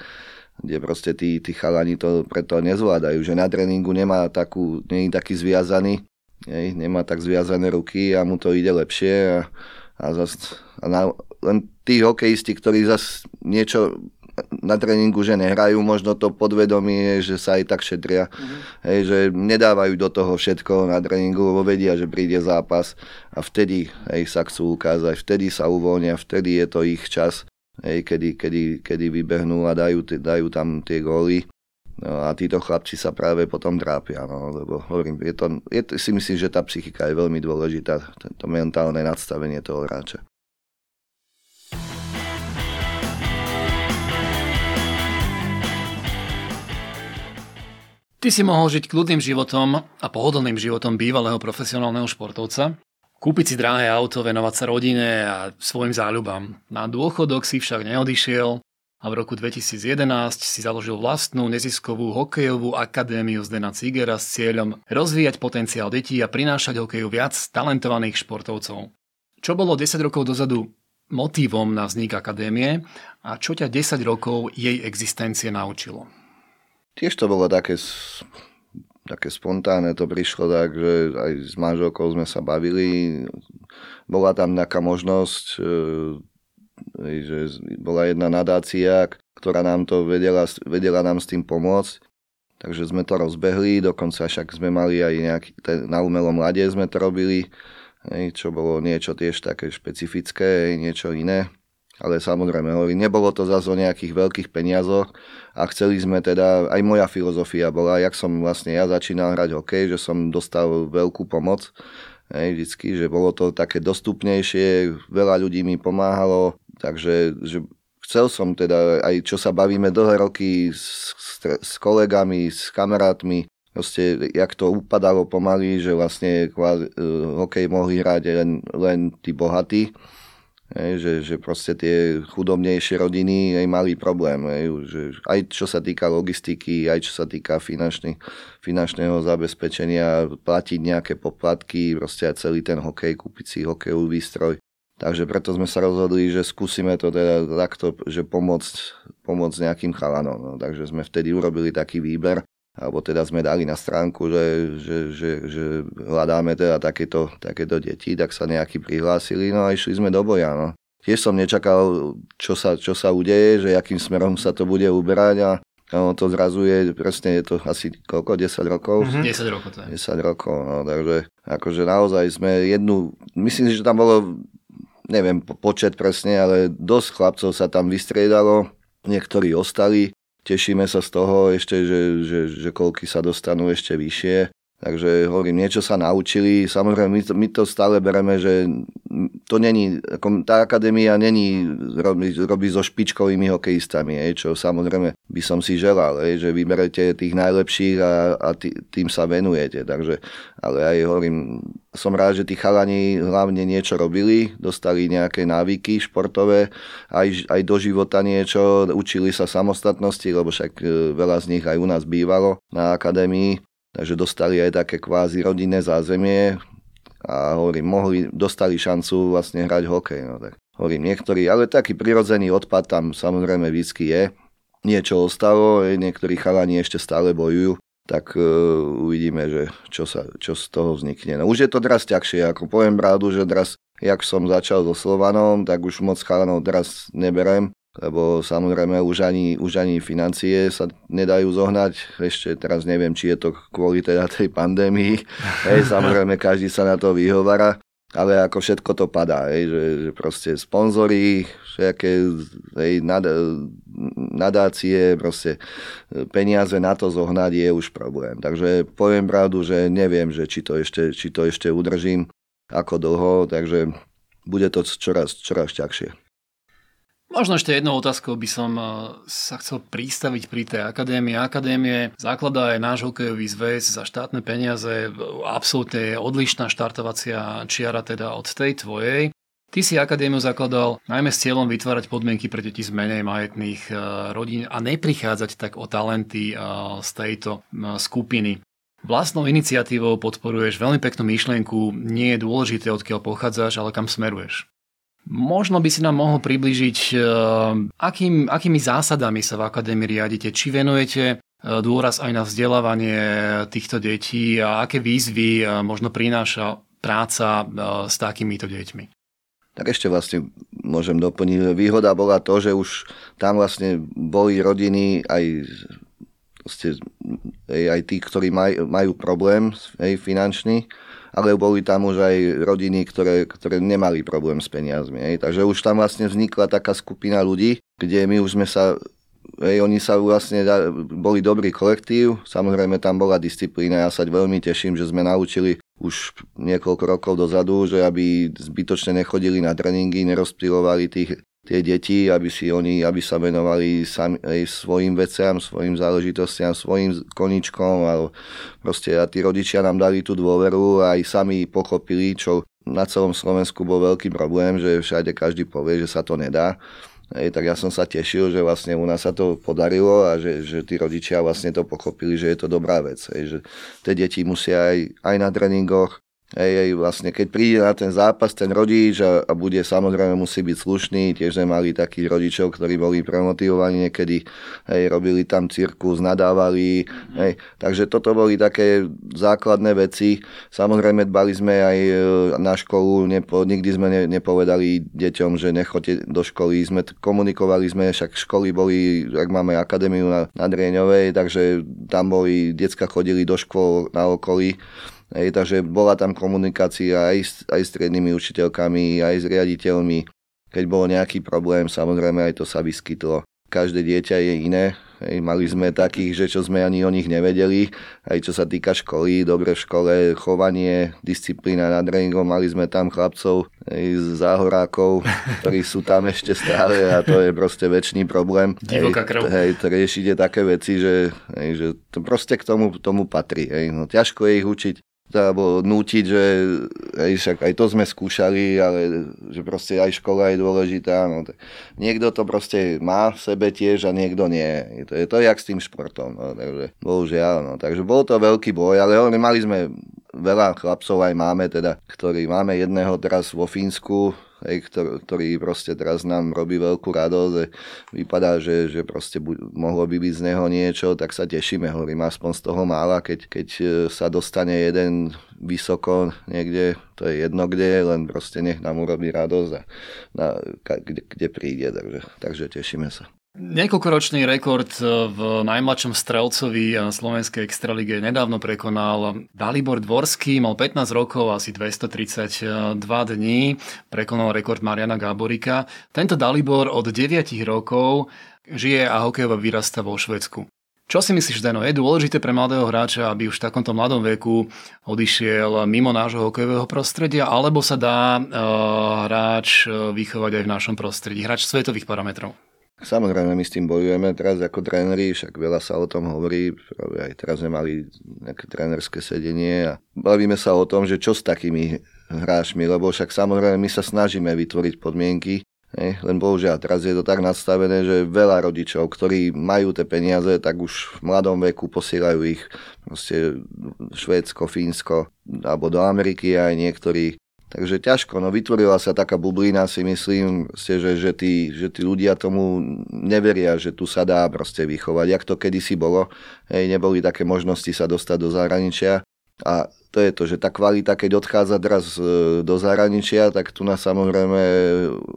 kde proste tí, tí chalani to preto nezvládajú, že na tréningu nemá takú, nie je taký zviazaný, nie, nemá tak zviazané ruky a mu to ide lepšie a, a, zas, a na, len tí hokejisti, ktorí zase niečo na tréningu, že nehrajú, možno to podvedomie že sa aj tak šetria, mm-hmm. hej, že nedávajú do toho všetko na tréningu, lebo vedia, že príde zápas a vtedy hej, sa chcú ukázať, vtedy sa uvoľnia, vtedy je to ich čas hej, kedy, kedy, kedy vybehnú a dajú, dajú tam tie góly. No a títo chlapci sa práve potom trápia, no, lebo hovorím, je to, je si myslím, že tá psychika je veľmi dôležitá, to mentálne nadstavenie toho hráča. Ty si mohol žiť kľudným životom a pohodlným životom bývalého profesionálneho športovca, kúpiť si drahé auto, venovať sa rodine a svojim záľubám. Na dôchodok si však neodišiel a v roku 2011 si založil vlastnú neziskovú hokejovú akadémiu Zdena Cigera s cieľom rozvíjať potenciál detí a prinášať hokeju viac talentovaných športovcov. Čo bolo 10 rokov dozadu motivom na vznik akadémie a čo ťa 10 rokov jej existencie naučilo? Tiež to bolo také, také spontánne, to prišlo tak, že aj s manželkou sme sa bavili, bola tam nejaká možnosť, e, že bola jedna nadácia, ktorá nám to vedela, vedela nám s tým pomôcť. Takže sme to rozbehli, dokonca však sme mali aj nejaký, na umelom lade sme to robili, čo bolo niečo tiež také špecifické, niečo iné ale samozrejme, nebolo to zase o nejakých veľkých peniazoch a chceli sme teda, aj moja filozofia bola, jak som vlastne ja začínal hrať hokej, že som dostal veľkú pomoc, hej, vždycky, že bolo to také dostupnejšie, veľa ľudí mi pomáhalo, takže že chcel som teda, aj čo sa bavíme dlhé roky s, s, s kolegami, s kamarátmi, proste, jak to upadalo pomaly, že vlastne uh, hokej mohli hrať len, len tí bohatí, Hej, že, že proste tie chudobnejšie rodiny aj mali problém. Hej, že aj čo sa týka logistiky, aj čo sa týka finančný, finančného zabezpečenia, platiť nejaké poplatky, proste aj celý ten hokej, kúpiť si hokejový výstroj. Takže preto sme sa rozhodli, že skúsime to teda takto, že pomôcť, pomôcť nejakým chalanom. No, takže sme vtedy urobili taký výber alebo teda sme dali na stránku, že, že, že, že hľadáme teda takéto, takéto deti, tak sa nejakí prihlásili, no a išli sme do boja. No. Tiež som nečakal, čo sa, čo sa udeje, že akým smerom sa to bude uberať a ono to zrazu je, presne je to asi koľko, 10 rokov? Mm-hmm. 10 rokov to je. 10 rokov, no, takže akože naozaj sme jednu, myslím si, že tam bolo, neviem počet presne, ale dosť chlapcov sa tam vystriedalo, niektorí ostali, tešíme sa z toho ešte, že, že, že koľky sa dostanú ešte vyššie. Takže hovorím, niečo sa naučili. Samozrejme, my to, my to stále bereme, že to není, tá akadémia není robí, robí so špičkovými hokejistami, je, čo samozrejme by som si želal, je, že vyberete tých najlepších a, a tý, tým sa venujete. Takže, ale aj hovorím, som rád, že tí chalani hlavne niečo robili, dostali nejaké návyky športové, aj, aj do života niečo, učili sa samostatnosti, lebo však e, veľa z nich aj u nás bývalo na akadémii takže dostali aj také kvázi rodinné zázemie a hovorím, mohli, dostali šancu vlastne hrať hokej. No, tak hovorím, niektorí, ale taký prirodzený odpad tam samozrejme vždy je. Niečo ostalo, niektorí chalani ešte stále bojujú, tak uh, uvidíme, že čo, sa, čo z toho vznikne. No už je to teraz ťažšie, ako poviem brádu, že teraz, jak som začal so Slovanom, tak už moc chalanov teraz neberem, lebo samozrejme už ani, už ani financie sa nedajú zohnať. Ešte teraz neviem, či je to kvôli teda tej pandémii. Hej, (laughs) samozrejme, každý sa na to vyhovára, ale ako všetko to padá, hej, že, že proste sponzory, všetké hej, nad, nadácie, proste peniaze na to zohnať je už problém. Takže poviem pravdu, že neviem, že či to ešte, či to ešte udržím, ako dlho, takže bude to čoraz, čoraz ťažšie. Možno ešte jednou otázkou by som eh, sa chcel pristaviť pri tej akadémie. Akadémie zakladá aj náš hokejový zväz za štátne peniaze. Absolútne je odlišná štartovacia čiara teda od tej tvojej. Ty si akadémiu zakladal najmä s cieľom vytvárať podmienky pre deti z menej majetných eh, rodín a neprichádzať tak o talenty eh, z tejto skupiny. Vlastnou iniciatívou podporuješ veľmi peknú myšlienku, nie je dôležité, odkiaľ pochádzaš, ale kam smeruješ. Možno by si nám mohol približiť, eh, akým, akými zásadami sa v akadémii riadite. Či venujete eh, dôraz aj na vzdelávanie týchto detí a aké výzvy eh, možno prináša práca s takýmito deťmi? Tak ešte vlastne môžem doplniť. Výhoda bola to, že už tam vlastne boli rodiny aj, vlastne, aj tí, ktorí maj, majú problém aj finančný ale boli tam už aj rodiny, ktoré, ktoré nemali problém s peniazmi. Hej. Takže už tam vlastne vznikla taká skupina ľudí, kde my už sme sa Hej, oni sa vlastne boli dobrý kolektív, samozrejme tam bola disciplína, ja sa veľmi teším, že sme naučili už niekoľko rokov dozadu, že aby zbytočne nechodili na tréningy, nerozptýlovali tých tie deti, aby si oni, aby sa venovali sami, aj svojim veciam, svojim záležitostiam, svojim koničkom, ale proste a tí rodičia nám dali tú dôveru a aj sami pochopili, čo na celom Slovensku bol veľký problém, že všade každý povie, že sa to nedá. Hej, tak ja som sa tešil, že vlastne u nás sa to podarilo a že, že tí rodičia vlastne to pochopili, že je to dobrá vec. Hej, že tie deti musia aj, aj na tréningoch Hej, hej, vlastne keď príde na ten zápas ten rodič a, a bude samozrejme musí byť slušný, tiež sme mali takých rodičov, ktorí boli premotivovaní niekedy, hej, robili tam cirkus, nadávali, mm-hmm. hej, takže toto boli také základné veci. Samozrejme dbali sme aj e, na školu, nepo, nikdy sme ne, nepovedali deťom, že nechoďte do školy, sme komunikovali sme, však školy boli, ak máme akadémiu na, na Drieňovej, takže tam boli, decka chodili do škôl na okolí, Hej, takže bola tam komunikácia aj s, aj s triednymi učiteľkami, aj s riaditeľmi. Keď bol nejaký problém, samozrejme aj to sa vyskytlo. Každé dieťa je iné. Hej, mali sme takých, že čo sme ani o nich nevedeli, aj čo sa týka školy, dobre v škole, chovanie, disciplína nad tréningom, mali sme tam chlapcov hej, z záhorákov, ktorí sú tam ešte stále a to je proste väčší problém. Divoká krv. Hej, to riešite také veci, že, hej, že to proste k tomu, tomu patrí. Hej. No, ťažko je ich učiť, alebo nútiť, že aj, však aj to sme skúšali, ale že proste aj škola je dôležitá. No, niekto to proste má v sebe tiež a niekto nie. To je to jak s tým športom. No, takže bohužiaľ. No, takže bol to veľký boj, ale mali sme veľa chlapcov aj máme teda, ktorí máme jedného teraz vo Fínsku, hej, ktorý, proste teraz nám robí veľkú radosť, vypadá, že, že proste bu- mohlo by byť z neho niečo, tak sa tešíme, hovorím, aspoň z toho mála, keď, keď e, sa dostane jeden vysoko niekde, to je jedno kde, len proste nech nám urobí radosť a na, kde, kde príde, takže, takže tešíme sa. Niekoľkoročný rekord e, v najmladšom strelcovi Slovenskej extralige nedávno prekonal Dalibor Dvorský, mal 15 rokov, asi 232 dní, prekonal rekord Mariana Gáborika. Tento Dalibor od 9 rokov žije a hokejovo vyrasta vo Švedsku. Čo si myslíš, Deno, je dôležité pre mladého hráča, aby už v takomto mladom veku odišiel mimo nášho hokejového prostredia, alebo sa dá uh, hráč e, vychovať aj v našom prostredí, hráč svetových parametrov? Samozrejme, my s tým bojujeme teraz ako tréneri, však veľa sa o tom hovorí, aj teraz sme mali nejaké trénerské sedenie a bavíme sa o tom, že čo s takými hráčmi, lebo však samozrejme my sa snažíme vytvoriť podmienky, ne? len bohužiaľ teraz je to tak nastavené, že veľa rodičov, ktorí majú tie peniaze, tak už v mladom veku posielajú ich proste Švédsko, Fínsko alebo do Ameriky aj niektorí Takže ťažko, no vytvorila sa taká bublina, si myslím, že, že, tí, že tí ľudia tomu neveria, že tu sa dá proste vychovať, jak to kedysi bolo. Hej, neboli také možnosti sa dostať do zahraničia. A to je to, že tá kvalita, keď odchádza teraz e, do zahraničia, tak tu nás samozrejme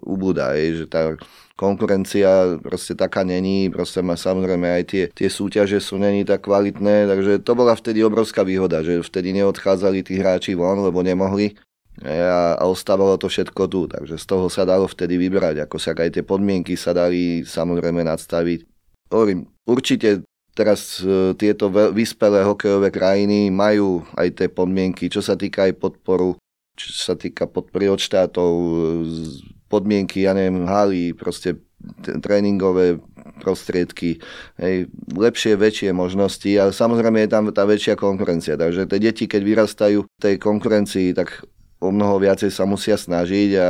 ubúda, hej, že tá konkurencia proste taká není, proste má samozrejme aj tie, tie súťaže sú není tak kvalitné, takže to bola vtedy obrovská výhoda, že vtedy neodchádzali tí hráči von, lebo nemohli a, ostávalo to všetko tu, takže z toho sa dalo vtedy vybrať, ako sa aj tie podmienky sa dali samozrejme nadstaviť. Hovorím, určite teraz e, tieto vyspelé hokejové krajiny majú aj tie podmienky, čo sa týka aj podporu, čo sa týka podpory od štátov, e, podmienky, ja neviem, haly, proste tréningové prostriedky, hej, lepšie, väčšie možnosti, ale samozrejme je tam tá väčšia konkurencia, takže tie deti, keď vyrastajú v tej konkurencii, tak o mnoho viacej sa musia snažiť a,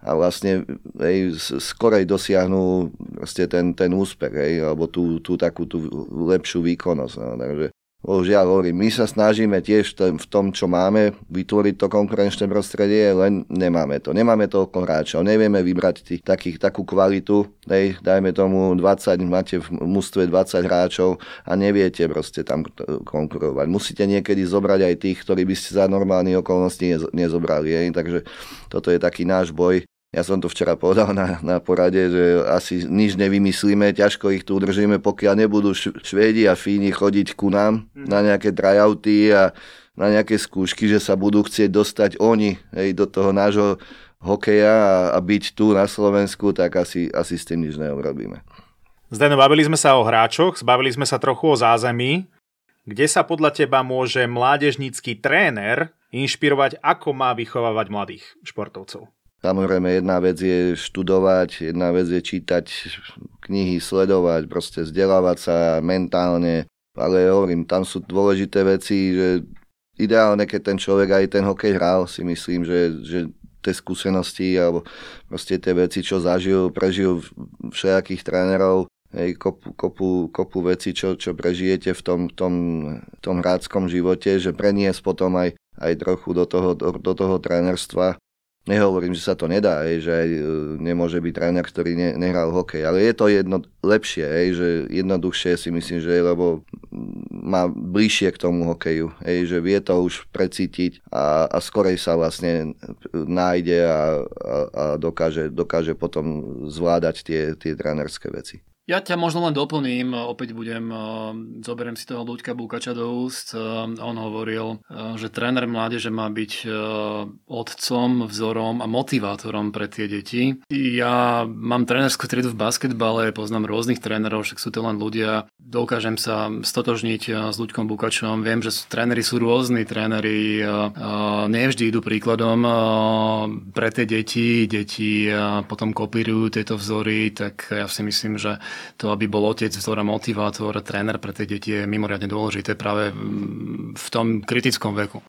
a vlastne hej, skorej dosiahnu ten, ten úspech, hej, alebo tú, tú takú tú lepšiu výkonnosť. No. Takže Bohužiaľ, hovorím, my sa snažíme tiež v tom, čo máme, vytvoriť to konkurenčné prostredie, len nemáme to. Nemáme toľko hráčov, nevieme vybrať tých, takých, takú kvalitu, dej, dajme tomu 20, máte v mústve 20 hráčov a neviete proste tam konkurovať. Musíte niekedy zobrať aj tých, ktorí by ste za normálne okolnosti nezobrali. Hej. Takže toto je taký náš boj, Ja som to včera povedal na, na porade, že asi nič nevymyslíme, ťažko ich tu udržíme, pokiaľ nebudú Švédi a Fíni chodiť ku nám na nejaké tryouty a na nejaké skúšky, že sa budú chcieť dostať oni hej, do toho nášho hokeja a, a byť tu na Slovensku, tak asi, asi s tým nič neurobíme. Zdeno, bavili sme sa o hráčoch, zbavili sme sa trochu o zázemí. Kde sa podľa teba môže mládežnícky tréner inšpirovať, ako má vychovávať mladých športovcov? Samozrejme, jedna vec je študovať, jedna vec je čítať knihy, sledovať, proste vzdelávať sa mentálne, ale hovorím, tam sú dôležité veci, že ideálne, keď ten človek aj ten hokej hral, si myslím, že, že tie skúsenosti alebo proste tie veci, čo zažil, prežil všetkých trénerov, hej, kopu, kopu, kopu veci, čo, čo prežijete v tom, tom, tom hráckom živote, že preniesť potom aj, aj trochu do toho, do, do toho trénerstva Nehovorím, že sa to nedá, hej, že aj e, nemôže byť tréner, ktorý ne, nehral hokej, ale je to jedno lepšie, hej, že jednoduchšie si myslím, že lebo má bližšie k tomu hokeju, hej, že vie to už precítiť a, a skorej sa vlastne nájde a, a, a dokáže, dokáže potom zvládať tie, tie trénerské veci. Ja ťa možno len doplním, opäť budem, eh, zoberiem si toho Luďka Bukača do úst. Eh, on hovoril, že tréner mládeže má byť otcom, vzorom a motivátorom pre tie deti. Ja mám trénerskú triedu v basketbale, poznám rôznych trénerov, však sú to len ľudia. Dokážem sa stotožniť s Luďkom Bukačom. Viem, že tréneri sú rôzni, tréneri nevždy idú príkladom pre tie deti. Deti potom kopírujú tieto vzory, tak ja si myslím, že to, aby bol otec, vzor motivátor, tréner pre tie deti je mimoriadne dôležité práve v tom kritickom veku.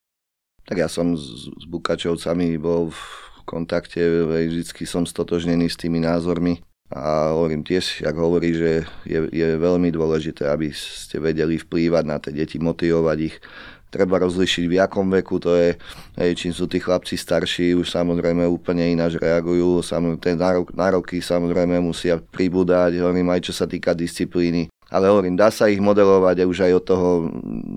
Tak ja som s, s Bukačovcami bol v kontakte, vždy som stotožnený s tými názormi a hovorím tiež, ak hovorí, že je, je veľmi dôležité, aby ste vedeli vplývať na tie deti, motivovať ich, treba rozlišiť v akom veku to je, hej, čím sú tí chlapci starší, už samozrejme úplne ináč reagujú, samozrejme, tie nárok, nároky samozrejme musia pribúdať, hovorím aj čo sa týka disciplíny. Ale hovorím, dá sa ich modelovať už aj od toho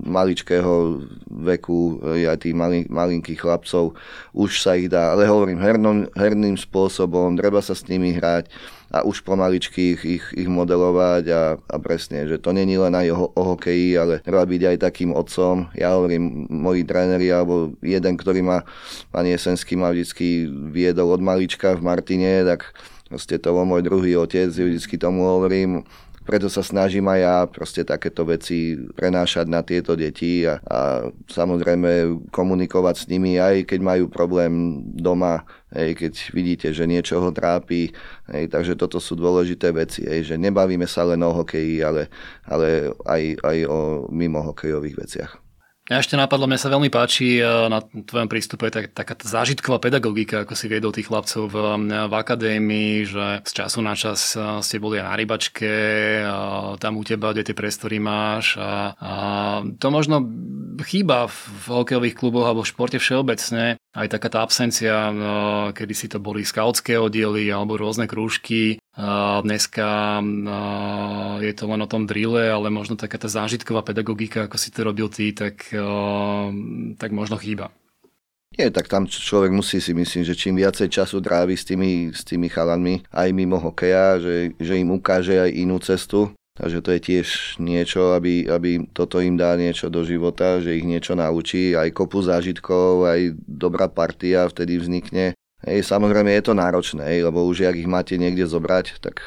maličkého veku, aj tých malin, malinkých chlapcov, už sa ich dá. Ale hovorím, hernom, herným spôsobom, treba sa s nimi hrať a už pomaličky ich, ich, ich modelovať a, a presne, že to není len aj o, o hokeji, ale treba byť aj takým otcom. Ja hovorím, moji tréneri, alebo jeden, ktorý ma, pán Jesenský ma vždy viedol od malička v Martine, tak proste to bol môj druhý otec, vždycky tomu hovorím, preto sa snažím aj ja proste takéto veci prenášať na tieto deti a, a samozrejme komunikovať s nimi aj keď majú problém doma, hej, keď vidíte, že niečo ho trápi. Hej, takže toto sú dôležité veci, hej, že nebavíme sa len o hokeji, ale, ale aj, aj o mimo hokejových veciach. Ja ešte napadlo, mňa sa veľmi páči eh, na tvojom prístupe tak, taká zážitková pedagogika, ako si viedol tých chlapcov v, v akadémii, že z času na čas eh, ste boli aj na rybačke, tam u teba, kde tie priestory máš a, a to možno chýba v hokejových kluboch alebo v športe všeobecne, aj taká tá absencia, eh, kedy si to boli skautské oddiely alebo rôzne krúžky, Dneska je to len o tom drille, ale možno taká tá zážitková pedagogika, ako si to robil ty, tak, tak možno chýba. Nie, tak tam človek musí si myslím, že čím viacej času trávi s tými, s tými chalanmi aj mimo hokeja, že, že im ukáže aj inú cestu. Takže to je tiež niečo, aby, aby toto im dá niečo do života, že ich niečo naučí, aj kopu zážitkov, aj dobrá partia vtedy vznikne. Hej, samozrejme je to náročné, lebo už ak ich máte niekde zobrať, tak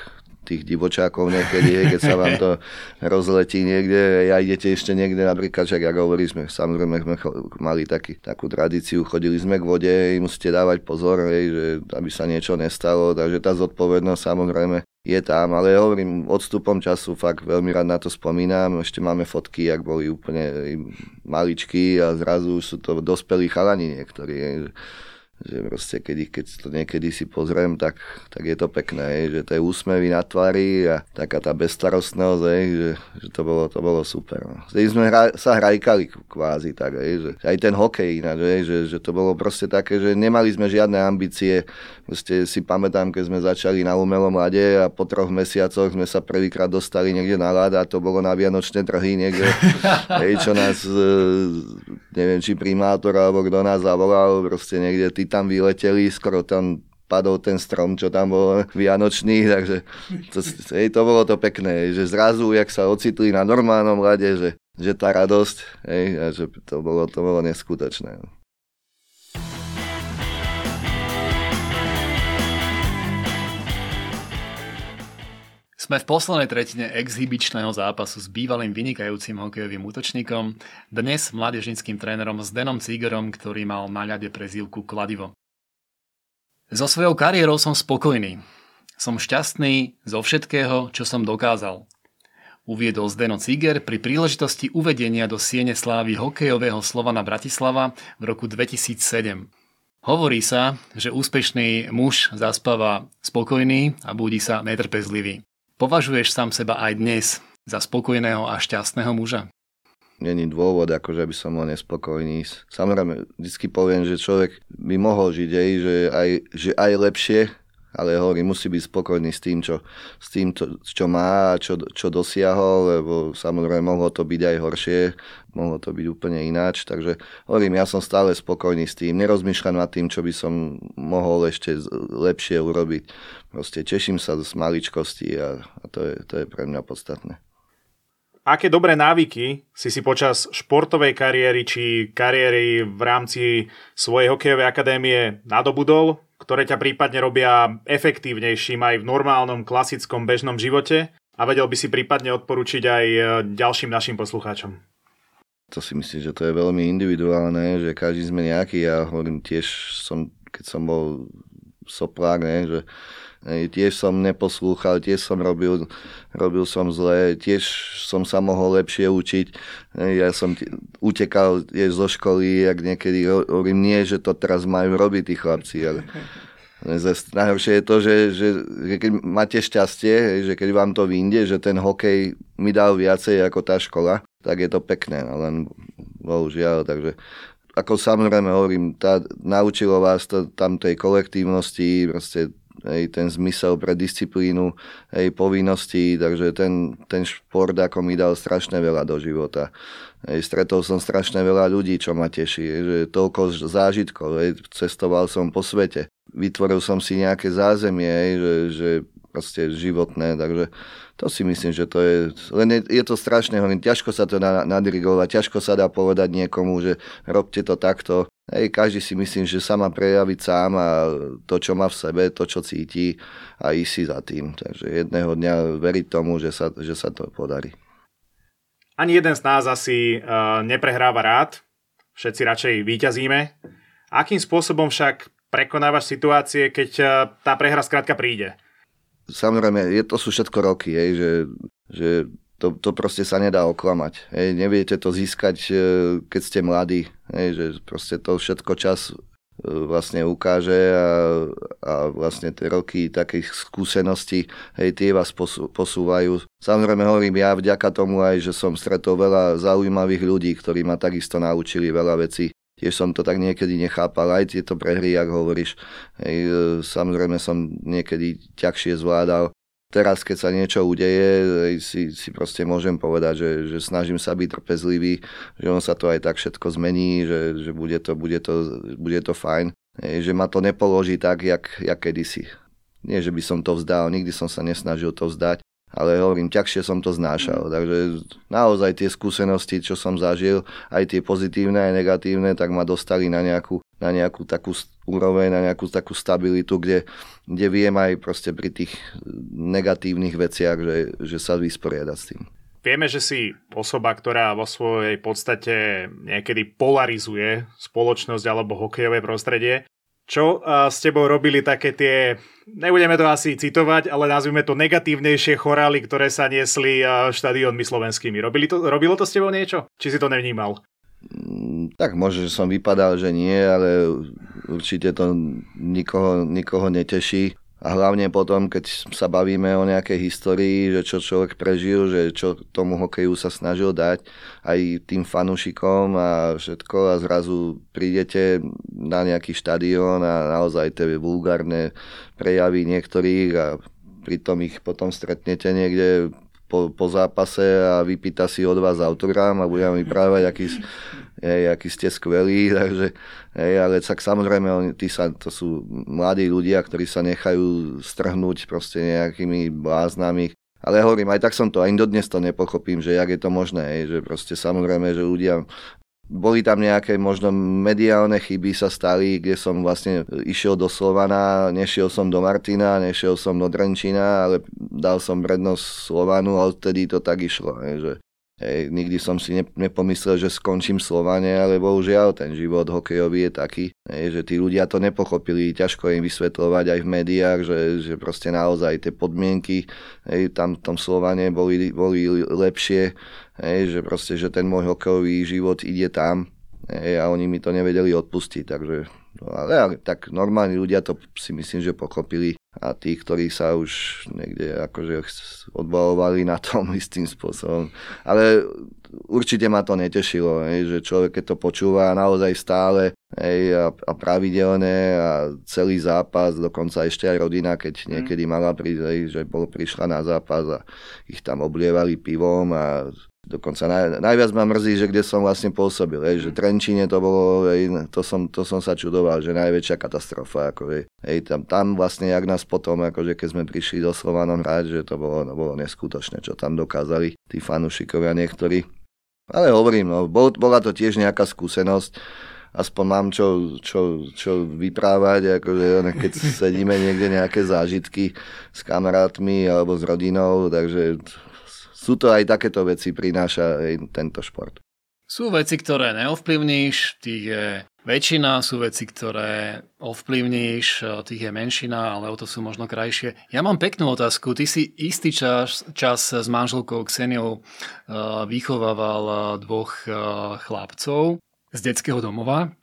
tých divočákov niekedy, hej, keď sa vám to (laughs) rozletí niekde a idete ešte niekde, napríklad, však ako hovorí sme, samozrejme sme mali taký, takú tradíciu, chodili sme k vode, musíte dávať pozor, hej, že aby sa niečo nestalo, takže tá zodpovednosť samozrejme je tam, ale hovorím, odstupom času fakt veľmi rád na to spomínam, ešte máme fotky, ak boli úplne maličky a zrazu už sú to dospelí chalani niektorí, že proste keď, keď to niekedy si pozriem, tak, tak je to pekné, že to je úsmevy na tvári a taká tá bezstarostnosť, že, že to, bolo, to bolo super. No. sme hra, sa hrajkali kvázi tak, že aj ten hokej ináč, že, že to bolo proste také, že nemali sme žiadne ambície, proste si pamätám, keď sme začali na umelom lade a po troch mesiacoch sme sa prvýkrát dostali niekde na lad a to bolo na Vianočné trhy niekde, (laughs) hej, čo nás, e, neviem, či primátor alebo kto nás zavolal, proste niekde tam vyleteli, skoro tam padol ten strom, čo tam bol vianočný, (laughs) takže to, hej, to bolo to pekné, že zrazu, jak sa ocitli na normálnom rade, že, že tá radosť, hej, a že to bolo, to bolo neskutočné. Sme v poslednej tretine exhibičného zápasu s bývalým vynikajúcim hokejovým útočníkom, dnes mládežnickým trénerom Denom Cigerom, ktorý mal na ľade prezývku Kladivo. So svojou kariérou som spokojný. Som šťastný zo všetkého, čo som dokázal. Uviedol Zdeno Ciger pri príležitosti uvedenia do Siene slávy hokejového Slovana Bratislava v roku 2007. Hovorí sa, že úspešný muž zaspáva spokojný a budí sa netrpezlivý. Považuješ sám seba aj dnes za spokojného a šťastného muža? Není dôvod, akože by som bol nespokojný. Samozrejme, vždy poviem, že človek by mohol žiť aj, že aj, že aj lepšie, ale hovorím, musí byť spokojný s tým, čo, s tým, čo, čo má a čo, čo dosiahol, lebo samozrejme mohlo to byť aj horšie, mohlo to byť úplne ináč, takže hovorím, ja som stále spokojný s tým, nerozmýšľam nad tým, čo by som mohol ešte lepšie urobiť. Proste teším sa z maličkosti a, a to, je, to je pre mňa podstatné. Aké dobré návyky si si počas športovej kariéry či kariéry v rámci svojej hokejovej akadémie nadobudol, ktoré ťa prípadne robia efektívnejším aj v normálnom, klasickom, bežnom živote a vedel by si prípadne odporučiť aj e, ďalším našim poslucháčom? To si myslím, že to je veľmi individuálne, že každý sme nejaký. Ja hovorím tiež, som, keď som bol soplák, ne, že tiež som neposlúchal, tiež som robil, robil som zle, tiež som sa mohol lepšie učiť. Ja som t- utekal tiež zo školy, ak niekedy hovorím, nie, že to teraz majú robiť tí chlapci, ale (laughs) Najhoršie je to, že, že, že keď máte šťastie, že keď vám to vyjde, že ten hokej mi dal viacej ako tá škola, tak je to pekné, no len bohužiaľ, takže ako samozrejme hovorím, tá, naučilo vás to tam tej kolektívnosti, proste hej, ten zmysel pre disciplínu, hej, povinností, takže ten, ten šport ako mi dal strašne veľa do života. Hej, stretol som strašne veľa ľudí, čo ma teší, že toľko zážitkov, cestoval som po svete, vytvoril som si nejaké zázemie, hej, že, že proste životné, takže to si myslím, že to je, len je, je to strašne, hovorím, ťažko sa to dá nadirigovať, ťažko sa dá povedať niekomu, že robte to takto, Hej, každý si myslím, že sa má prejaviť sám a to, čo má v sebe, to, čo cíti a ísť si za tým. Takže jedného dňa veriť tomu, že sa, že sa to podarí. Ani jeden z nás asi uh, neprehráva rád, všetci radšej výťazíme. Akým spôsobom však prekonávaš situácie, keď uh, tá prehra skrátka príde? Samozrejme, je, to sú všetko roky, hej, že, že to, to proste sa nedá oklamať. Hej, neviete to získať, e, keď ste mladí. Hej, že proste to všetko čas e, vlastne ukáže a, a vlastne tie roky takých skúseností, hej, tie vás posú, posúvajú. Samozrejme hovorím ja vďaka tomu aj, že som stretol veľa zaujímavých ľudí, ktorí ma takisto naučili veľa vecí. Tiež som to tak niekedy nechápal, aj tieto prehry, ak hovoríš. Hej, e, samozrejme som niekedy ťažšie zvládal teraz, keď sa niečo udeje, si, si proste môžem povedať, že, že snažím sa byť trpezlivý, že on sa to aj tak všetko zmení, že, že bude, to, bude, to, bude to fajn. Že ma to nepoloží tak, jak, jak kedysi. Nie, že by som to vzdal, nikdy som sa nesnažil to vzdať, ale hovorím, ťažšie som to znášal. Mm. Takže naozaj tie skúsenosti, čo som zažil, aj tie pozitívne, aj negatívne, tak ma dostali na nejakú, na nejakú takú úroveň, na nejakú takú stabilitu, kde, kde viem aj proste pri tých negatívnych veciach, že, že sa vysporiadať s tým. Vieme, že si osoba, ktorá vo svojej podstate niekedy polarizuje spoločnosť alebo hokejové prostredie. Čo s tebou robili také tie, nebudeme to asi citovať, ale nazvime to negatívnejšie chorály, ktoré sa niesli štadiónmi slovenskými. Robili to, robilo to s tebou niečo? Či si to nevnímal? Mm, tak možno, že som vypadal, že nie, ale určite to nikoho, nikoho neteší. A hlavne potom, keď sa bavíme o nejakej histórii, že čo človek prežil, že čo tomu hokeju sa snažil dať aj tým fanúšikom a všetko a zrazu prídete na nejaký štadión a naozaj tie vulgárne prejavy niektorých a pritom ich potom stretnete niekde po, po zápase a vypýta si od vás autogram a bude vám vyprávať, aký, hej, aký ste skvelí, (laughs) takže, hej, ale tak samozrejme, oni, tí sa, to sú mladí ľudia, ktorí sa nechajú strhnúť proste nejakými bláznami, ale hovorím, aj tak som to, aj dodnes to nepochopím, že jak je to možné, hej, že proste samozrejme, že ľudia boli tam nejaké možno mediálne chyby sa stali, kde som vlastne išiel do Slovana, nešiel som do Martina, nešiel som do Drenčina, ale dal som prednosť Slovanu a odtedy to tak išlo. Hej, že, hej, nikdy som si ne, nepomyslel, že skončím Slovane, ale bohužiaľ ten život hokejový je taký, hej, že tí ľudia to nepochopili, ťažko im vysvetľovať aj v médiách, že, že proste naozaj tie podmienky hej, tam v tom Slovane boli, boli lepšie, hej, že proste, že ten môj hokejový život ide tam hej, a oni mi to nevedeli odpustiť, takže no, ale, tak normálni ľudia to si myslím, že pochopili a tí, ktorí sa už niekde akože odbalovali na tom (laughs) istým spôsobom. Ale určite ma to netešilo, hej, že človek keď to počúva naozaj stále hej, a, a pravidelne a celý zápas, dokonca ešte aj rodina, keď mhm. niekedy mala prísť, hej, že bol, prišla na zápas a ich tam oblievali pivom a Dokonca naj, najviac ma mrzí, že kde som vlastne pôsobil, hej, že Trenčine to bolo, hej, to, som, to som sa čudoval, že najväčšia katastrofa, ako, hej, hej, tam, tam vlastne, jak nás potom, akože keď sme prišli do Slovanom hrať, že to bolo, no, bolo neskutočné, čo tam dokázali tí fanúšikovia niektorí. Ale hovorím, no, bol, bola to tiež nejaká skúsenosť, aspoň mám čo, čo, čo vyprávať, akože keď (laughs) sedíme niekde nejaké zážitky s kamarátmi alebo s rodinou, takže sú to aj takéto veci, prináša tento šport. Sú veci, ktoré neovplyvníš, tých je väčšina, sú veci, ktoré ovplyvníš, tých je menšina, ale o to sú možno krajšie. Ja mám peknú otázku. Ty si istý čas, čas s manželkou Kseniou vychovával dvoch chlapcov z detského domova.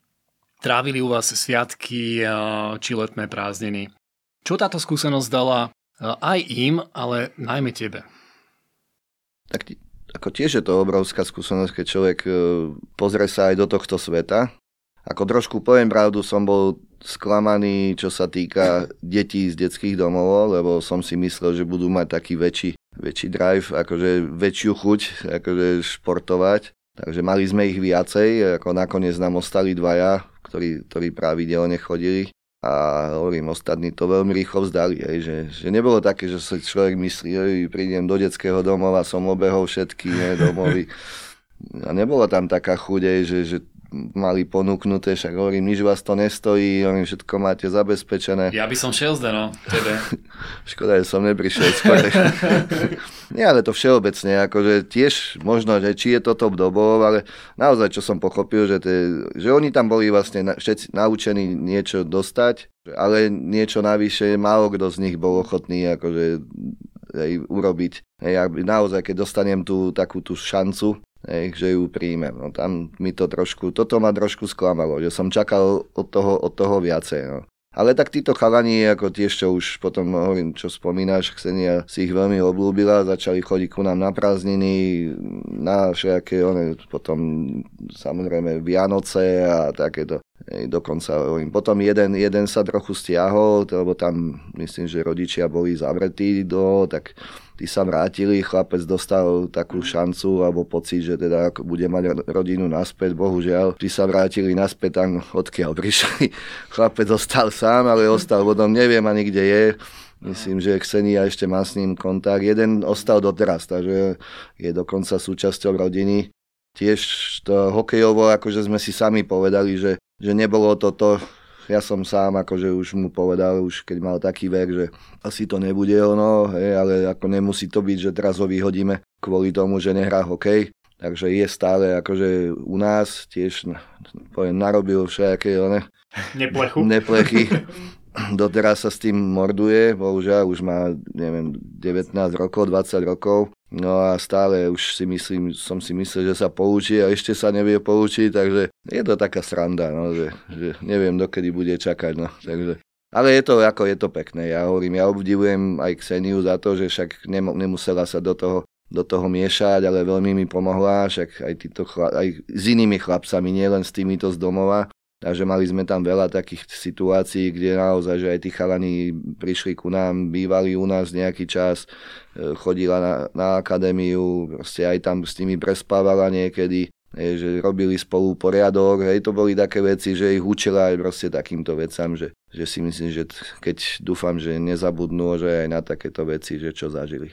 Trávili u vás sviatky či letné prázdniny. Čo táto skúsenosť dala aj im, ale najmä tebe? Tak ako tiež je to obrovská skúsenosť, keď človek e, pozrie sa aj do tohto sveta. Ako trošku poviem pravdu, som bol sklamaný, čo sa týka detí z detských domov, lebo som si myslel, že budú mať taký väčší, väčší drive, akože väčšiu chuť akože športovať. Takže mali sme ich viacej, ako nakoniec nám ostali dvaja, ktorí, ktorí pravidelne chodili a hovorím, ostatní to veľmi rýchlo vzdali, hej, že, že nebolo také, že sa človek myslí, že prídem do detského domova, som obehol všetky ne, domovy. A nebola tam taká chuť, že, že mali ponúknuté, však hovorím, nič vás to nestojí, hovorím, všetko máte zabezpečené. Ja by som šiel zde, no, tebe. (laughs) Škoda, že som neprišiel skôr. (laughs) Nie, ale to všeobecne, akože tiež možno, že či je to top dobov, ale naozaj, čo som pochopil, že, tie, že oni tam boli vlastne všetci naučení niečo dostať, ale niečo navyše, málo kto z nich bol ochotný akože aj urobiť. Hej, naozaj, keď dostanem tú takú tú šancu, že ju príjmem. No tam mi to trošku, toto ma trošku sklamalo, že som čakal od toho, od toho viacej. No. Ale tak títo chalani, ako tiež, čo už potom hovorím, čo spomínaš, Ksenia si ich veľmi obľúbila, začali chodiť ku nám na prázdniny, na všetké, one, potom samozrejme Vianoce a takéto. Ej, dokonca hovorím. Potom jeden, jeden sa trochu stiahol, lebo tam myslím, že rodičia boli zavretí do, tak tí sa vrátili, chlapec dostal takú šancu alebo pocit, že teda bude mať rodinu naspäť, bohužiaľ, tí sa vrátili naspäť tam, odkiaľ prišli. (laughs) Chlapec zostal sám, ale ostal vodom, neviem ani kde je. Myslím, že Ksenia ešte má s ním kontakt. Jeden ostal doteraz, takže je dokonca súčasťou rodiny. Tiež to hokejovo, akože sme si sami povedali, že, že nebolo to to, ja som sám akože už mu povedal, už keď mal taký vek, že asi to nebude ono, hej, ale ako nemusí to byť, že teraz ho vyhodíme kvôli tomu, že nehrá hokej. Takže je stále akože u nás tiež poviem, narobil všetké one, Neplechu. neplechy. (laughs) Doteraz sa s tým morduje, bohužiaľ už má neviem, 19 rokov, 20 rokov No a stále už si myslím, som si myslel, že sa poučí a ešte sa nevie poučiť, takže je to taká sranda, no, že, že neviem, dokedy bude čakať. No, takže. Ale je to, ako je to pekné. Ja hovorím, ja obdivujem aj Kseniu za to, že však nemusela sa do toho, do toho miešať, ale veľmi mi pomohla, však aj, títo chlap, aj s inými chlapcami, nielen s týmito z domova. Takže mali sme tam veľa takých situácií, kde naozaj, že aj tí chalani prišli ku nám, bývali u nás nejaký čas, e, chodila na, na akadémiu, proste aj tam s nimi prespávala niekedy, že robili spolu poriadok, hej, to boli také veci, že ich učila aj proste takýmto vecam, že, že si myslím, že keď dúfam, že nezabudnú, že aj na takéto veci, že čo zažili.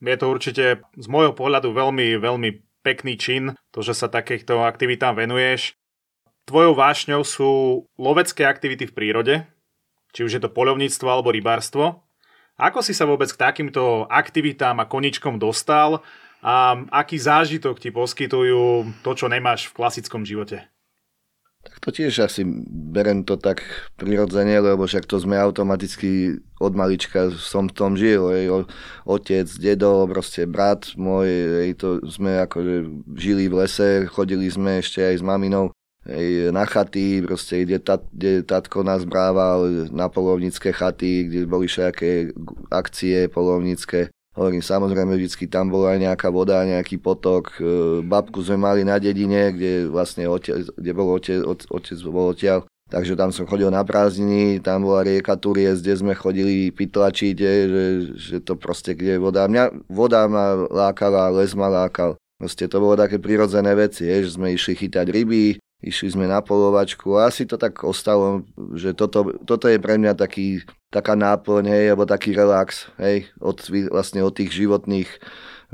Je to určite z môjho pohľadu veľmi, veľmi pekný čin, to, že sa takýchto aktivitám venuješ tvojou vášňou sú lovecké aktivity v prírode, či už je to poľovníctvo alebo rybárstvo. Ako si sa vôbec k takýmto aktivitám a koničkom dostal a aký zážitok ti poskytujú to, čo nemáš v klasickom živote? Tak to tiež asi berem to tak prirodzene, lebo však to sme automaticky od malička som v tom žil. Ej, otec, dedo, proste brat môj, ej, to sme akože žili v lese, chodili sme ešte aj s maminou Na chaty, proste, kde, tat, kde tatko nás brával na polovnícke chaty, kde boli všetké akcie polovnícke. Hovorím, samozrejme, vždy tam bola aj nejaká voda, nejaký potok. E, babku sme mali na dedine, kde vlastne otec, kde bol otec, otec bol odtiaľ. Takže tam som chodil na prázdniny, tam bola rieka Turies, kde sme chodili pytlačiť, že, že to proste, kde je voda. Mňa voda ma lákala, les ma lákal. Proste to bolo také prirodzené veci, je, že sme išli chytať ryby, išli sme na polovačku a asi to tak ostalo, že toto, toto je pre mňa taký, taká náplň, hej, alebo taký relax, hej, od, vlastne od tých životných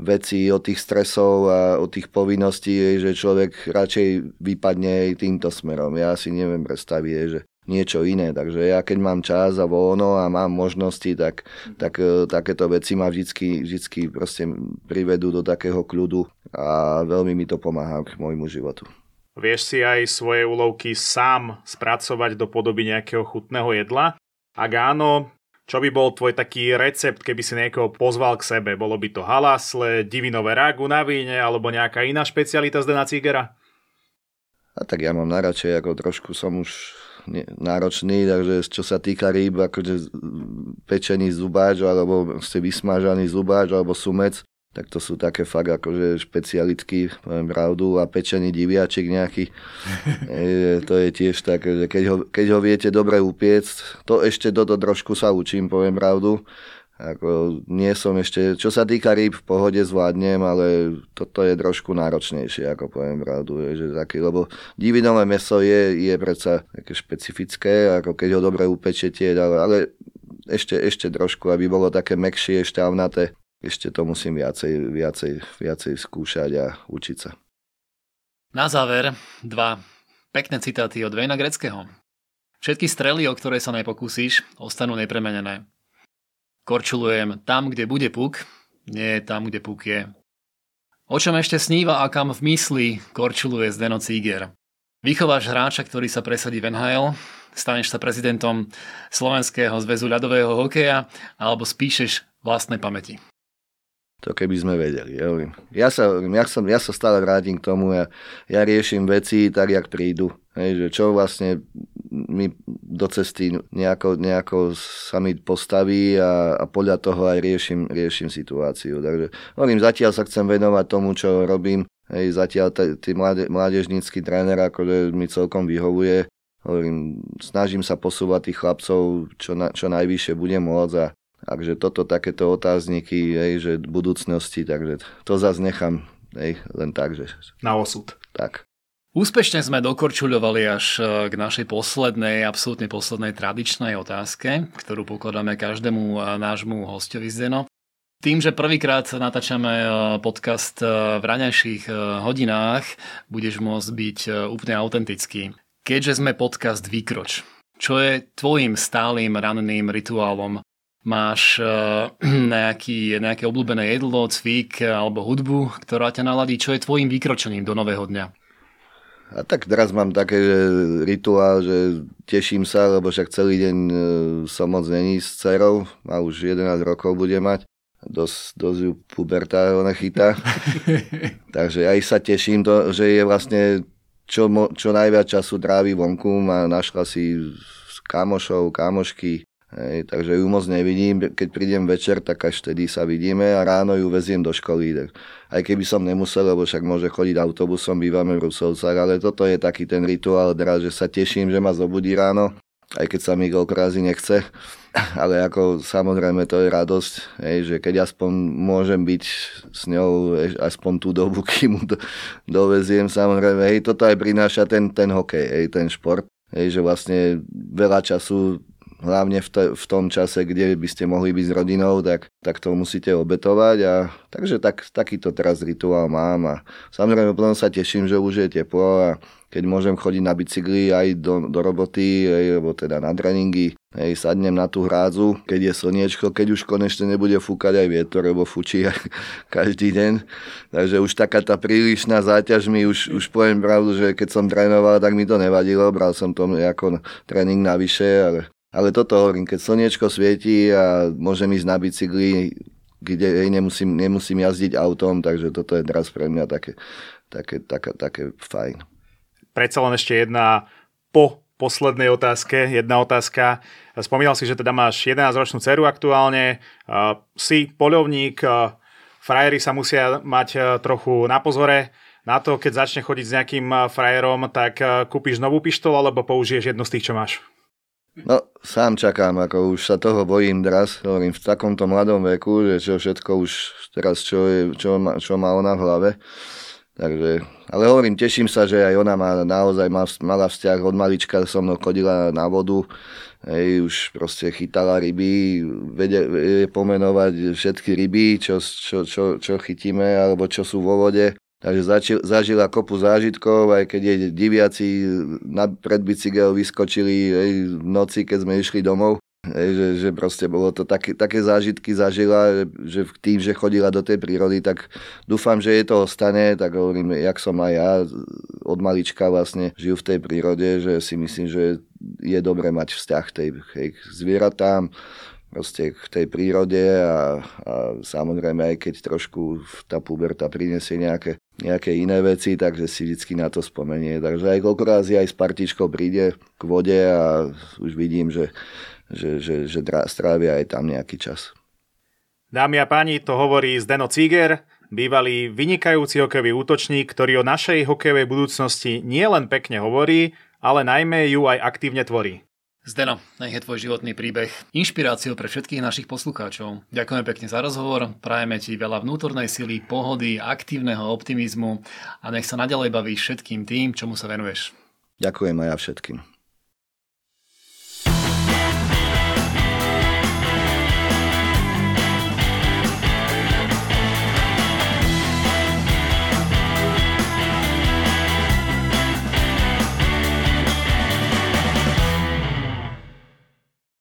vecí, od tých stresov a od tých povinností, hej, že človek radšej vypadne hej, týmto smerom. Ja si neviem predstaviť, hej, že niečo iné. Takže ja keď mám čas a voľno a mám možnosti, tak, tak e, takéto veci ma vždycky, vždycky proste privedú do takého kľudu a veľmi mi to pomáha k môjmu životu. Vieš si aj svoje úlovky sám spracovať do podoby nejakého chutného jedla? Ak áno, čo by bol tvoj taký recept, keby si niekoho pozval k sebe? Bolo by to halasle, divinové ragu na víne alebo nejaká iná špecialita z Dena Cigera? A tak ja mám najradšej, ako trošku som už náročný, takže čo sa týka rýb, akože pečený zubáč alebo ste vysmážaný zubáč alebo sumec, tak to sú také fakt akože špecialitky, poviem pravdu, a pečený diviačik nejaký. (laughs) e, to je tiež tak, že keď ho, keď ho viete dobre upiecť, to ešte toto trošku sa učím, poviem pravdu. Ako, nie som ešte, čo sa týka rýb, v pohode zvládnem, ale toto je trošku náročnejšie, ako poviem pravdu. Je, že taký, lebo divinové meso je, je predsa také špecifické, ako keď ho dobre upečete, ale, ale ešte, ešte trošku, aby bolo také mekšie, štávnaté ešte to musím viacej, viacej, viacej skúšať a učiť sa. Na záver dva pekné citáty od Vejna Greckého. Všetky strely, o ktoré sa nepokúsiš, ostanú nepremenené. Korčulujem tam, kde bude puk, nie tam, kde puk je. O čom ešte sníva a kam v mysli korčuluje Zdeno Cíger. Vychováš hráča, ktorý sa presadí v NHL, staneš sa prezidentom Slovenského zväzu ľadového hokeja alebo spíšeš vlastné pamäti. To keby sme vedeli. Ja, ja, sa, ja, som, ja sa stále vrátim k tomu, ja, ja riešim veci tak, jak prídu. Hej, že čo vlastne mi do cesty nejako, nejako sa mi postaví a, a podľa toho aj riešim, riešim situáciu. Takže hovorím, zatiaľ sa chcem venovať tomu, čo robím. Hej, zatiaľ tí mláde, mládežnícky tréner akože mi celkom vyhovuje. Hovorím, snažím sa posúvať tých chlapcov, čo, na, čo najvyššie budem môcť a Takže toto takéto otázniky, hej, že budúcnosti, takže to zase nechám hej, len tak, že... Na osud. Tak. Úspešne sme dokorčuľovali až e, k našej poslednej, absolútne poslednej tradičnej otázke, ktorú pokladáme každému e, nášmu hostovi Zdeno. Tým, že prvýkrát natáčame e, podcast v raňajších hodinách, budeš môcť byť úplne autentický. Keďže sme podcast Výkroč, čo je tvojim stálym ranným rituálom máš uh, (clears throat) nejaký, nejaké obľúbené jedlo, cvik alebo hudbu, ktorá ťa naladí, čo je tvojim vykročením do nového dňa? A tak teraz mám také rituál, že teším sa, lebo však celý deň e, som moc není s dcerou a už 11 rokov bude mať. Dosť, dosť ju puberta ona chytá. (laughs) Takže aj sa teším, to, že je vlastne čo, čo najviac času trávi vonku. Má, našla si kamošov, kamošky, Hej, takže ju moc nevidím, keď prídem večer, tak až vtedy sa vidíme a ráno ju veziem do školy. Tak aj keby som nemusel, lebo však môže chodiť autobusom, bývame v Rusovcach, ale toto je taký ten rituál, že sa teším, že ma zobudí ráno, aj keď sa mi krázy nechce. (laughs) Ale ako samozrejme to je radosť, hej, že keď aspoň môžem byť s ňou aspoň tú dobu, (laughs) kým mu do, doveziem, samozrejme, hej, toto aj prináša ten, ten hokej, hej, ten šport. Hej, že vlastne veľa času hlavne v, te, v tom čase, kde by ste mohli byť s rodinou, tak, tak to musíte obetovať. A, takže tak, takýto teraz rituál mám a samozrejme potom sa teším, že už je teplo a keď môžem chodiť na bicykli aj do, do roboty, alebo teda na tréningy, hej, sadnem na tú hrádzu, keď je slniečko, keď už konečne nebude fúkať aj vietor, lebo fučí (laughs) každý deň. Takže už taká tá prílišná záťaž mi už, už poviem pravdu, že keď som trénoval, tak mi to nevadilo, bral som to ako tréning navyše, ale ale toto hovorím, keď slniečko svieti a môžem ísť na bicykli, kde nemusím, nemusím jazdiť autom, takže toto je teraz pre mňa také, také, také, také fajn. Predsa len ešte jedna po poslednej otázke, jedna otázka. Spomínal si, že teda máš 11-ročnú dceru aktuálne, si poľovník, frajeri sa musia mať trochu na pozore. Na to, keď začne chodiť s nejakým frajerom, tak kúpiš novú pištol alebo použiješ jednu z tých, čo máš? No, sám čakám, ako už sa toho bojím draz, hovorím, v takomto mladom veku, že čo všetko už teraz, čo, je, čo, má, čo má ona v hlave. Takže, ale hovorím, teším sa, že aj ona má naozaj má, mala vzťah od malička, so mnou chodila na vodu, hej, už proste chytala ryby, vedie, vedie pomenovať všetky ryby, čo, čo, čo, čo chytíme, alebo čo sú vo vode. Takže začil, zažila kopu zážitkov, aj keď jej diviaci na, pred bicykel vyskočili aj v noci, keď sme išli domov. Ej, že, že proste bolo to také, také zážitky zažila, že tým, že chodila do tej prírody, tak dúfam, že jej to ostane, tak hovorím, jak som aj ja od malička vlastne žil v tej prírode, že si myslím, že je dobré mať vzťah tej, tej zvieratám, proste k tej prírode a, a samozrejme aj keď trošku tá puberta prinesie nejaké, nejaké iné veci, takže si vždy na to spomenie. Takže aj koľko aj s partičkou príde k vode a už vidím, že, že, že, že strávia aj tam nejaký čas. Dámy a páni, to hovorí Zdeno Ciger, bývalý vynikajúci hokejový útočník, ktorý o našej hokejovej budúcnosti nielen pekne hovorí, ale najmä ju aj aktívne tvorí. Zdeno, nech je tvoj životný príbeh inšpiráciou pre všetkých našich poslucháčov. Ďakujeme pekne za rozhovor, prajeme ti veľa vnútornej sily, pohody, aktívneho optimizmu a nech sa naďalej bavíš všetkým tým, čomu sa venuješ. Ďakujem aj ja všetkým.